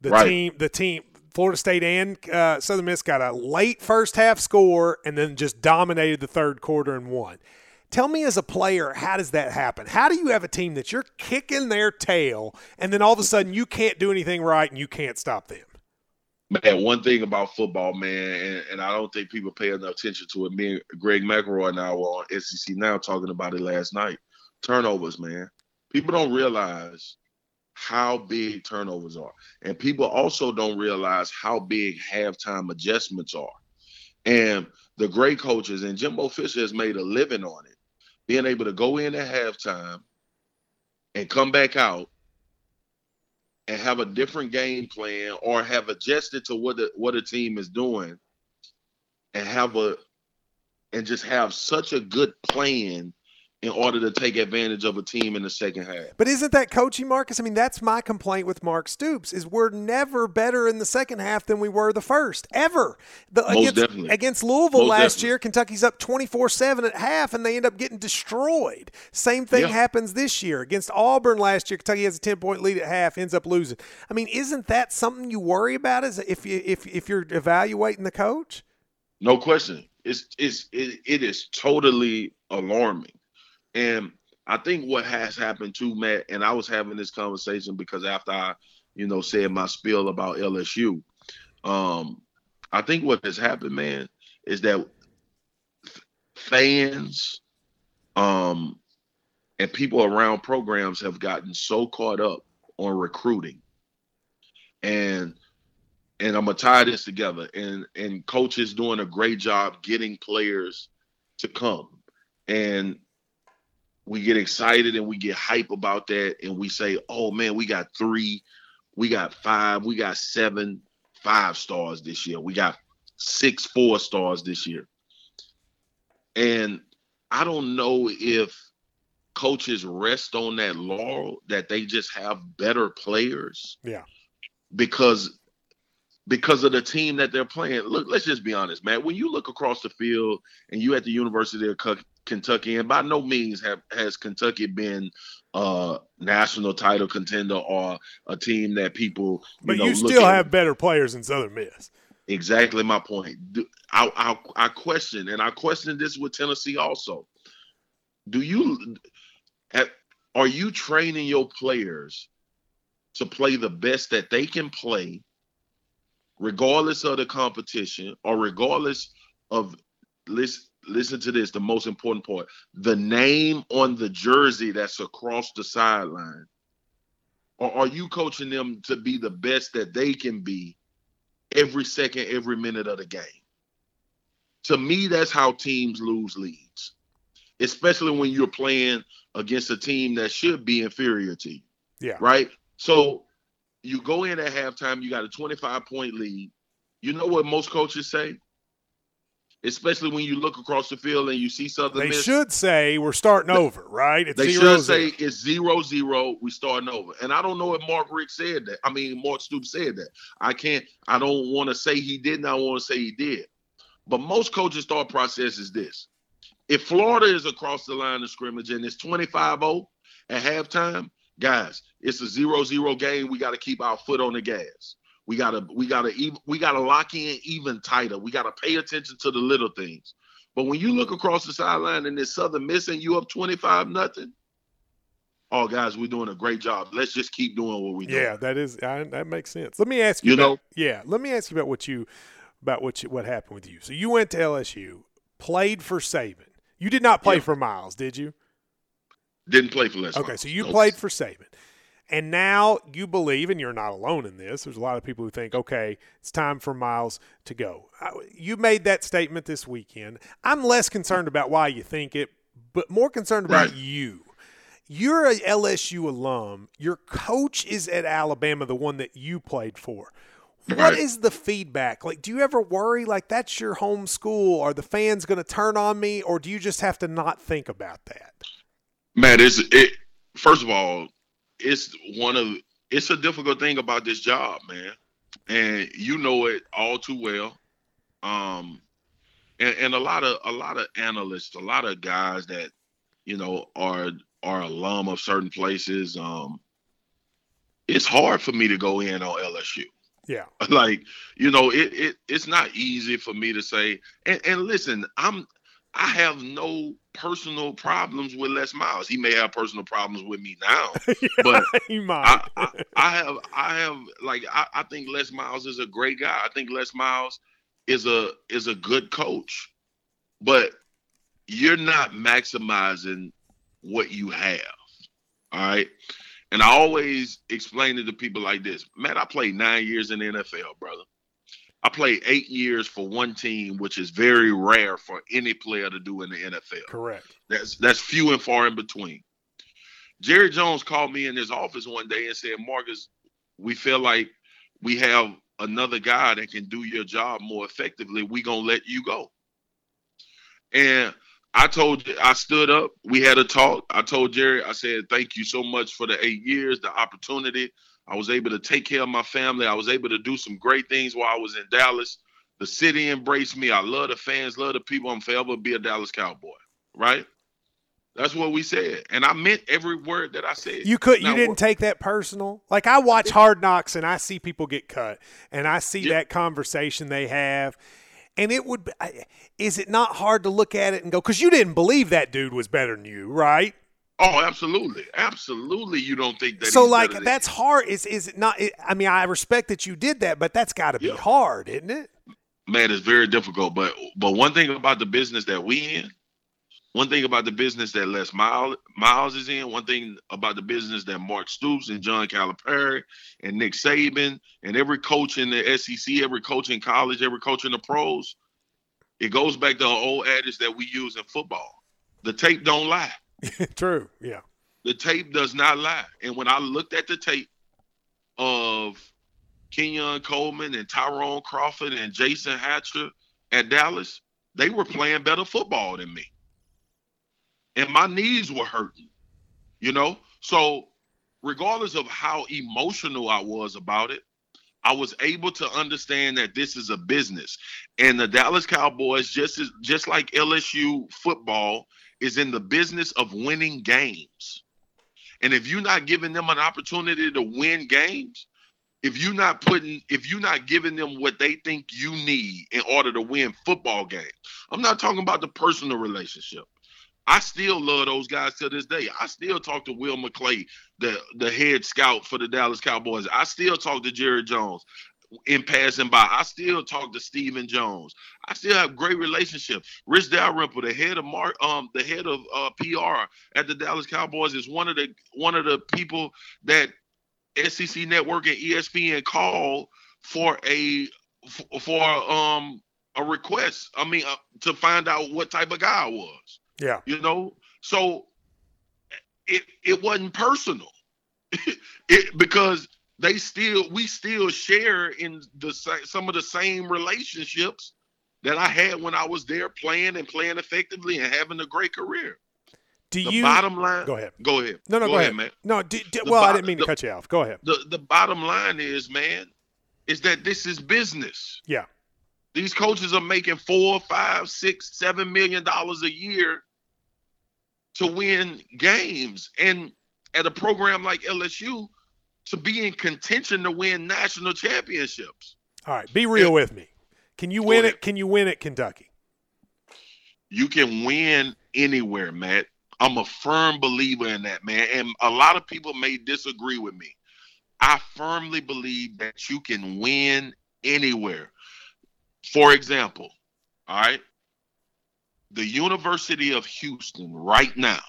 The Right. team, the team, Florida State and uh, Southern Miss got a late first half score and then just dominated the third quarter and won. Tell me as a player, how does that happen? How do you have a team that you're kicking their tail and then all of a sudden you can't do anything right and you can't stop them? Man, one thing about football, man, and, and I don't think people pay enough attention to it. Me and Greg McElroy and I were on SEC now talking about it last night. Turnovers, man. People don't realize how big turnovers are. And people also don't realize how big halftime adjustments are. And the great coaches, and Jimbo Fisher has made a living on it, being able to go in at halftime and come back out and have a different game plan or have adjusted to what the, what a team is doing and have a and just have such a good plan in order to take advantage of a team in the second half. But isn't that coaching, Marcus? I mean, that's my complaint with Mark Stoops is we're never better in the second half than we were the first ever. The, Most against, definitely. against Louisville Most last definitely. year, Kentucky's up twenty four seven at half, and they end up getting destroyed. Same thing Yeah. happens this year against Auburn last year. Kentucky has a ten point lead at half, ends up losing. I mean, isn't that something you worry about? As if you if if you're evaluating the coach? No question. It's it's it, it is totally alarming. And I think what has happened too, Matt, and I was having this conversation because after I, you know, said my spiel about LSU, um, I think what has happened, man, is that fans, um, and people around programs have gotten so caught up on recruiting, and and I'm gonna tie this together. And and coaches doing a great job getting players to come. And we get excited and we get hype about that and we say, "Oh man, we got 3, we got 5, we got 7 five stars this year. We got 6 four stars this year." And I don't know if coaches rest on that laurel that they just have better players. Yeah. Because because of the team that they're playing. Look, let's just be honest, man. When you look across the field and you at the University of Kentucky, and by no means have has Kentucky been a national title contender or a team that people. You but know, you still have at. better players than Southern Miss. Exactly my point. I, I I question, and I question this with Tennessee also. Do you have, are you training your players to play the best that they can play regardless of the competition or regardless of listen, listen to this the most important part. The name on the jersey that's across the sideline. Or are you coaching them to be the best that they can be every second every minute of the game? To me that's how teams lose leads especially when you're playing against a team that should be inferior to you yeah. right? So you go in at halftime, you got a 25 point lead. You know what most coaches say? Especially when you look across the field and you see Southern they Miss. should say we're starting over, right? It's they zero, should zero. say it's zero zero. We starting over, and I don't know if Mark Richt said that. I mean, Mark Stoops said that. I can't. I don't want to say he didn't. I want to say he did. But most coaches' thought process is this: if Florida is across the line of scrimmage and it's 25-0 at halftime, guys, it's a zero-zero game. We got to keep our foot on the gas. We gotta, we gotta, even we gotta lock in even tighter. We gotta pay attention to the little things. But when you look across the sideline and this Southern missing you up 25 nothing, oh guys, we're doing a great job. Let's just keep doing what we do. Yeah, that is I, that makes sense. Let me ask you, you about, know, yeah, let me ask you about what you about what you, what happened with you. So you went to LSU, played for Saban. You did not play yeah. for Miles, did you? Didn't play for Les. Okay, so you played for Saban. And now you believe, and you're not alone in this. There's a lot of people who think, okay, it's time for Miles to go. You made that statement this weekend. I'm less concerned about why you think it, but more concerned about right. you. You're a LSU alum. Your coach is at Alabama, the one that you played for. What right. is the feedback? Like, do you ever worry like that's your home school? Are the fans going to turn on me, or do you just have to not think about that? Man, it's it. First of all, it's one of it's a difficult thing about this job, man, and you know it all too well. Um, and, and a lot of a lot of analysts, a lot of guys that you know are are alum of certain places. Um, it's hard for me to go in on LSU. Yeah. Like, you know, it, it it's not easy for me to say. And, and listen, I'm I have no personal problems with Les Miles. He may have personal problems with me now, yeah, but. I, I, I, have, I have, like, I, I think Les Miles is a great guy. I think Les Miles is a is a good coach, but you're not maximizing what you have. All right. And I always explain it to people like this. Man, I played nine years in the NFL, brother. I played eight years for one team, which is very rare for any player to do in the NFL. Correct. That's that's few and far in between. Jerry Jones called me in his office one day and said, Marcus, we feel like we have another guy that can do your job more effectively. We gonna let you go. And I told I stood up. We had a talk. I told Jerry, I said, thank you so much for the eight years, the opportunity. I was able to take care of my family. I was able to do some great things while I was in Dallas. The city embraced me. I love the fans, love the people. I'm forever be a Dallas Cowboy, right? That's what we said, and I meant every word that I said. You could, you didn't take that personal. Like I watch Hard Knocks, and I see people get cut, and I see yeah. that conversation they have, and it would. Is it not hard to look at it and go, because you didn't believe that dude was better than you, right? Oh, absolutely, absolutely. You don't think that? So, like, that's hard. Is is it not? I mean, I respect that you did that, but that's got to be yeah. hard, isn't it? Man, it's very difficult. But but one thing about the business that we in, one thing about the business that Les Miles Miles is in, one thing about the business that Mark Stoops and John Calipari and Nick Saban and every coach in the SEC, every coach in college, every coach in the pros, it goes back to an old adage that we use in football: the tape don't lie. True. Yeah. The tape does not lie. And when I looked at the tape of Kenyon Coleman and Tyrone Crawford and Jason Hatcher at Dallas, they were playing better football than me. And my knees were hurting, you know? So, regardless of how emotional I was about it, I was able to understand that this is a business. And the Dallas Cowboys, just as, just like LSU football, is in the business of winning games. And if you're not giving them an opportunity to win games, if you're not putting, if you're not giving them what they think you need in order to win football games, I'm not talking about the personal relationship. I still love those guys to this day. I still talk to Will McClay, the the head scout for the Dallas Cowboys. I still talk to Jerry Jones in passing by. I still talk to Stephen Jones. I still have great relationship. Rich Dalrymple, the head of Mark, um, the head of uh, PR at the Dallas Cowboys, is one of the one of the people that SEC Network and ESPN call for a for um a request. I mean, uh, to find out what type of guy I was. Yeah. You know, so it it wasn't personal. it because they still we still share in the some of the same relationships that I had when I was there playing and playing effectively and having a great career. Do the you bottom line? Go ahead. Go ahead. No, no, go, go ahead. ahead, man. No, d- d- The well, I didn't mean to cut you off. Go ahead. The the bottom line is, man, is that this is business. Yeah. These coaches are making four, five, six, seven million dollars a year to win games. And at a program like LSU, to be in contention to win national championships. All right. Be real with me. Can you win it? Can you win at Kentucky? You can win anywhere, Matt. I'm a firm believer in that, man. And a lot of people may disagree with me. I firmly believe that you can win anywhere. For example, all right, the University of Houston right now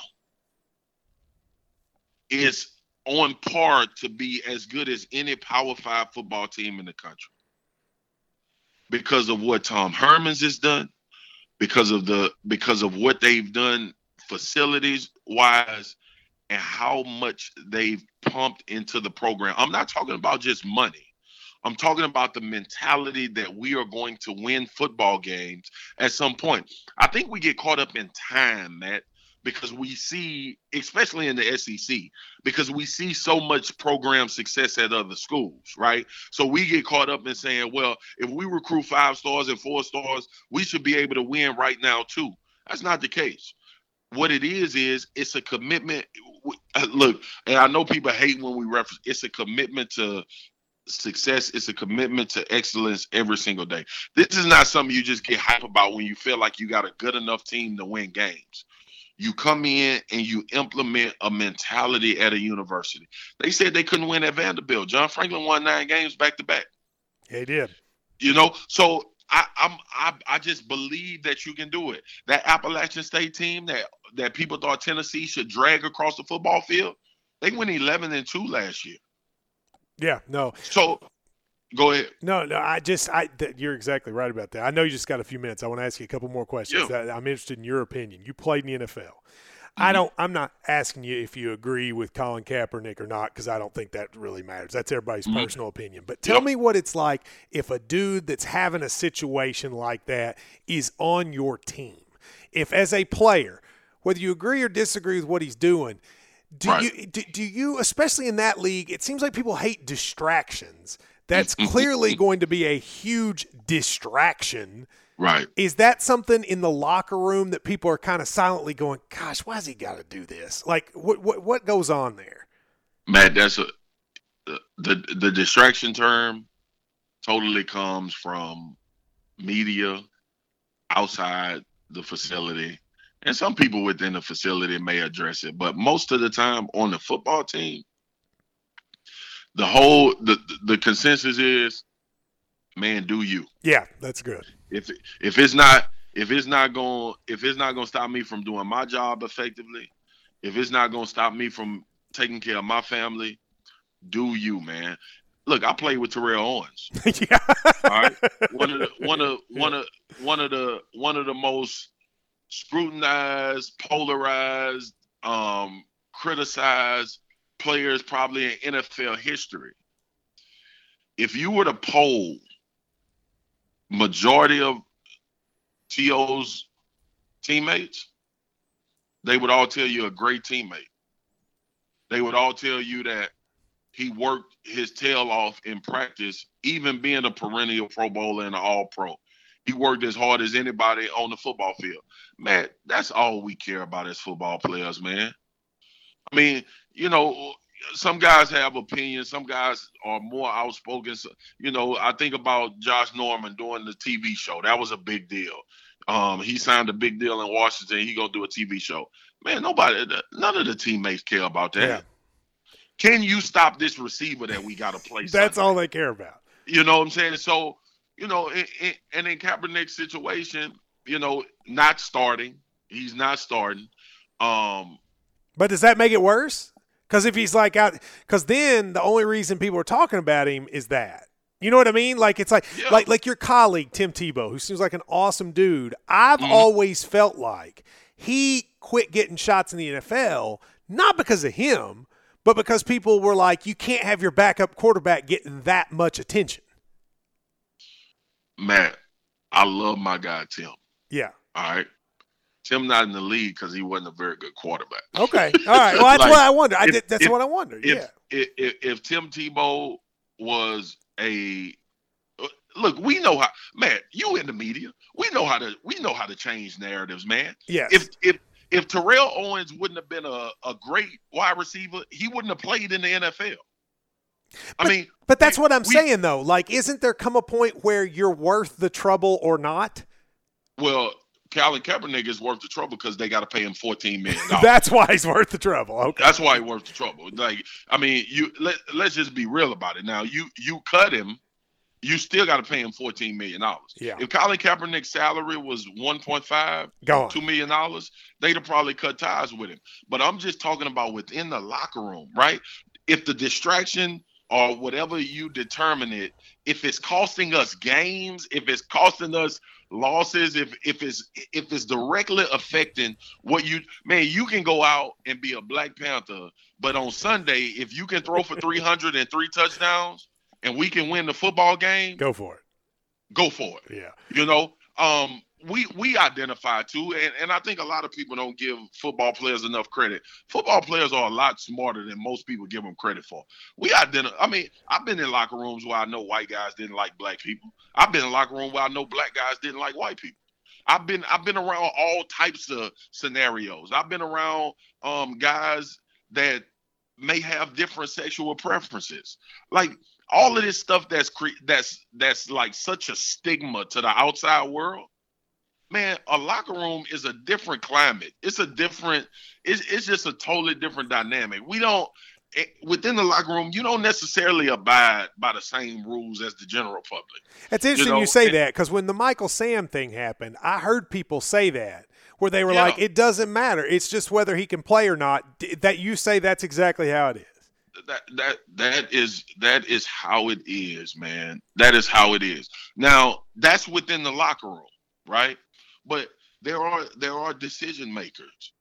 is on par to be as good as any Power Five football team in the country because of what Tom Herman's has done, because of the because of what they've done facilities wise and how much they've pumped into the program. I'm not talking about just money. I'm talking about the mentality that we are going to win football games at some point. I think we get caught up in time, Matt, because we see, especially in the SEC, because we see so much program success at other schools, right? So we get caught up in saying, well, if we recruit five stars and four stars, we should be able to win right now too. That's not the case. What it is is it's a commitment. uh, Look, and I know people hate when we reference. It's a commitment to success. It's a commitment to excellence every single day. This is not something you just get hype about when you feel like you got a good enough team to win games. You come in and you implement a mentality at a university. They said they couldn't win at Vanderbilt. John Franklin won nine games back to back. He did. You know, so I, I'm I, I just believe that you can do it. That Appalachian State team that that people thought Tennessee should drag across the football field, they went 11 and two last year. Yeah. No. So go ahead. No, no, I just, I, th- you're exactly right about that. I know you just got a few minutes. I want to ask you a couple more questions. Yeah. That I'm interested in your opinion. You played in the NFL. Mm-hmm. I don't. I'm not asking you if you agree with Colin Kaepernick or not because I don't think that really matters. That's everybody's Mhm. personal opinion. But tell Yep. me what it's like if a dude that's having a situation like that is on your team. If as a player, whether you agree or disagree with what he's doing, do Right. you do, do you especially in that league? It seems like people hate distractions. That's clearly going to be a huge distraction. Right. Is that something in the locker room that people are kind of silently going, "Gosh, why's he got to do this?" Like, what what what goes on there? Matt, that's a the, the the distraction term totally comes from media outside the facility. And some people within the facility may address it, but most of the time on the football team, the whole the the consensus is, man, do you. Yeah, that's good. If if it's not if it's not going if it's not going to stop me from doing my job effectively, if it's not going to stop me from taking care of my family, do you, man? Look, I played with Terrell Owens. yeah. All right, one of the one of one of one of the one of the most scrutinized, polarized um, criticized players probably in NFL history. If you were to poll majority of T.O.'s teammates, they would all tell you a great teammate. They would all tell you that he worked his tail off in practice, even being a perennial Pro Bowler and an All Pro. He worked as hard as anybody on the football field. Man, that's all we care about as football players, man. I mean, you know, some guys have opinions. Some guys are more outspoken. So, you know, I think about Josh Norman doing the TV show. That was a big deal. Um, he signed a big deal in Washington. He gonna do a TV show. Man, nobody, none of the teammates care about that. Yeah. Can you stop this receiver that we got to play? That's all they care about. You know what I'm saying? So, you know, and in Kaepernick's situation, you know, not starting, he's not starting. Um, but does that make it worse? Because if he's like out, because then the only reason people are talking about him is that. You know what I mean? Like it's like yeah. like like your colleague Tim Tebow, who seems like an awesome dude. I've mm-hmm. always felt like he quit getting shots in the NFL not because of him, but because people were like, you can't have your backup quarterback getting that much attention. Man, I love my guy Tim. Yeah. All right. Tim not in the league because he wasn't a very good quarterback. Okay. All right. Well, that's like, what I wonder. I did, that's if, what I wonder. If, yeah. If, if, if Tim Tebow was a uh, look, we know how man, you in the media, we know how to we know how to change narratives, man. Yeah. If if if Terrell Owens wouldn't have been a, a great wide receiver, he wouldn't have played in the NFL. I mean, but that's we, what I'm we, saying though. Like, isn't there come a point where you're worth the trouble or not? Well, Colin Kaepernick is worth the trouble because they got to pay him fourteen million. That's why he's worth the trouble. Okay, that's why he's worth the trouble. Like, I mean, you let let's just be real about it. Now, you you cut him, you still got to pay him fourteen million dollars. Yeah. If Colin Kaepernick's salary was one point five, two million dollars, they'd have probably cut ties with him. But I'm just talking about within the locker room, right? If the distraction or whatever you determine it, if it's costing us games, if it's costing us losses, if if it's if it's directly affecting what you man, you can go out and be a Black Panther, but on Sunday, if you can throw for 303 touchdowns and we can win the football game, go for it. Go for it. Yeah. You know, um, we we identify too, and, and I think a lot of people don't give football players enough credit. Football players are a lot smarter than most people give them credit for. We identify. I mean, I've been in locker rooms where I know white guys didn't like black people. I've been in locker room where I know black guys didn't like white people. I've been I've been around all types of scenarios. I've been around um, guys that may have different sexual preferences. Like all of this stuff that's cre- that's that's like such a stigma to the outside world man, a locker room is a different climate. It's a different, it's, it's just a totally different dynamic. We don't, it, eh, within the locker room, you don't necessarily abide by the same rules as the general public. It's interesting you, know? you say and, that because when the Michael Sam thing happened, I heard people say that where they were yeah. like, it doesn't matter. It's just whether he can play or not. That you say that's exactly how it is. That that that is that is how it is, man. That is how it is. Now that's within the locker room, right? But there are there are decision makers.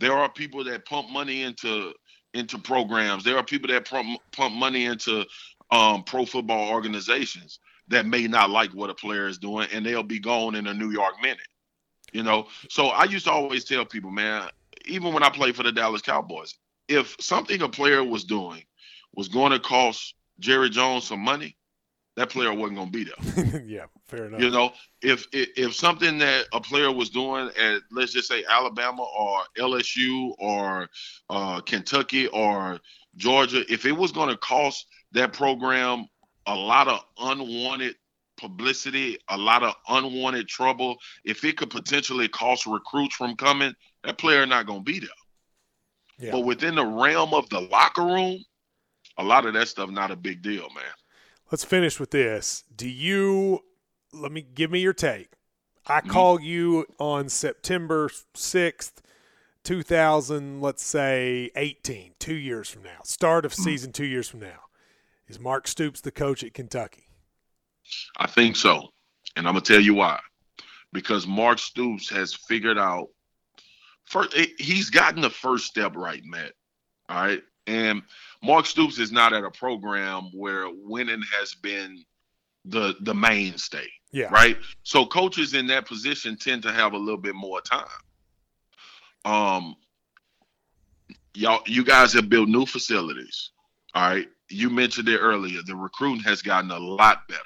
There are people that pump money into into programs. There are people that pump, pump money into um, pro football organizations that may not like what a player is doing, and they'll be gone in a New York minute. You know, so I used to always tell people, man, even when I played for the Dallas Cowboys, if something a player was doing was going to cost Jerry Jones some money, that player wasn't going to be there. yeah, fair enough. You know, if, if, if something that a player was doing at let's just say Alabama or LSU or uh, Kentucky or Georgia, if it was going to cost that program a lot of unwanted publicity, a lot of unwanted trouble, if it could potentially cost recruits from coming, that player not going to be there. Yeah. But within the realm of the locker room, a lot of that stuff not a big deal, man. Let's finish with this. Do you let me give me your take. I mm-hmm. call you on September 6th, 2000, let's say 18, 2 years from now. Start of mm-hmm. season 2 years from now. Is Mark Stoops the coach at Kentucky? I think so. And I'm going to tell you why. Because Mark Stoops has figured out first he's gotten the first step right, Matt. All right. And Mark Stoops is not at a program where winning has been the the mainstay. Yeah. Right. So coaches in that position tend to have a little bit more time. Um y'all you guys have built new facilities. All right. You mentioned it earlier. The recruiting has gotten a lot better.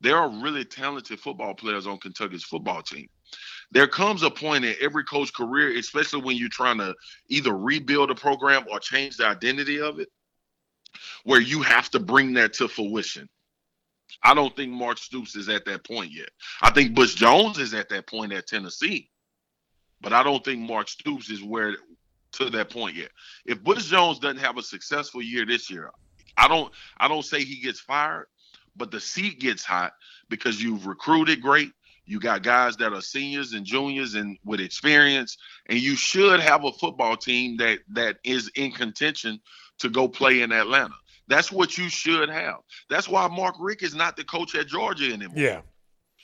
There are really talented football players on Kentucky's football team there comes a point in every coach career, especially when you're trying to either rebuild a program or change the identity of it, where you have to bring that to fruition. I don't think Mark Stoops is at that point yet. I think Butch Jones is at that point at Tennessee, but I don't think Mark Stoops is where to that point yet. If Butch Jones doesn't have a successful year this year, I don't I don't say he gets fired, but the seat gets hot because you've recruited great, you got guys that are seniors and juniors and with experience, and you should have a football team that that is in contention to go play in Atlanta. That's what you should have. That's why Mark Richt is not the coach at Georgia anymore. Yeah.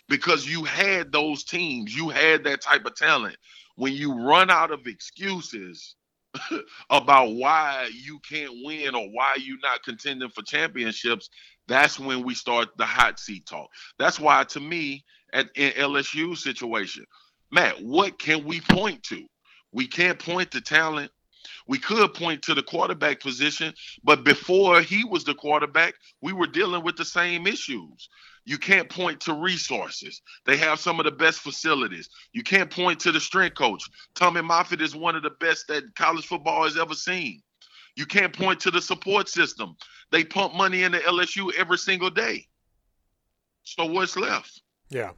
Because you had those teams, you had that type of talent. When you run out of excuses about why you can't win or why you're not contending for championships, that's when we start the hot seat talk. That's why, to me, at in LSU situation. Matt, what can we point to? We can't point to talent. We could point to the quarterback position, but before he was the quarterback, we were dealing with the same issues. You can't point to resources. They have some of the best facilities. You can't point to the strength coach. Tommy Moffitt is one of the best that college football has ever seen. You can't point to the support system. They pump money into LSU every single day. So what's left? Yeah.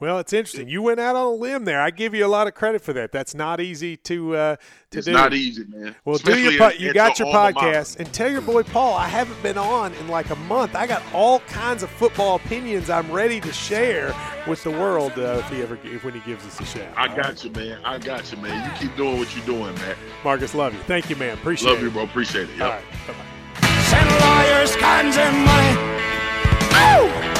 Well, it's interesting. You went out on a limb there. I give you a lot of credit for that. That's not easy to uh, to it's do. not easy, man. Well, Especially do your po- you got your podcast and tell your boy Paul I haven't been on in like a month. I got all kinds of football opinions I'm ready to share with the world uh, if he ever if when he gives us a shout. I got you, man. I got you, man. You keep doing what you're doing, man. Marcus, love you. Thank you, man. Appreciate Love it. Love you, bro. Appreciate it. Yep. All right. Bye-bye. Send lawyers, guns, and money. Ow!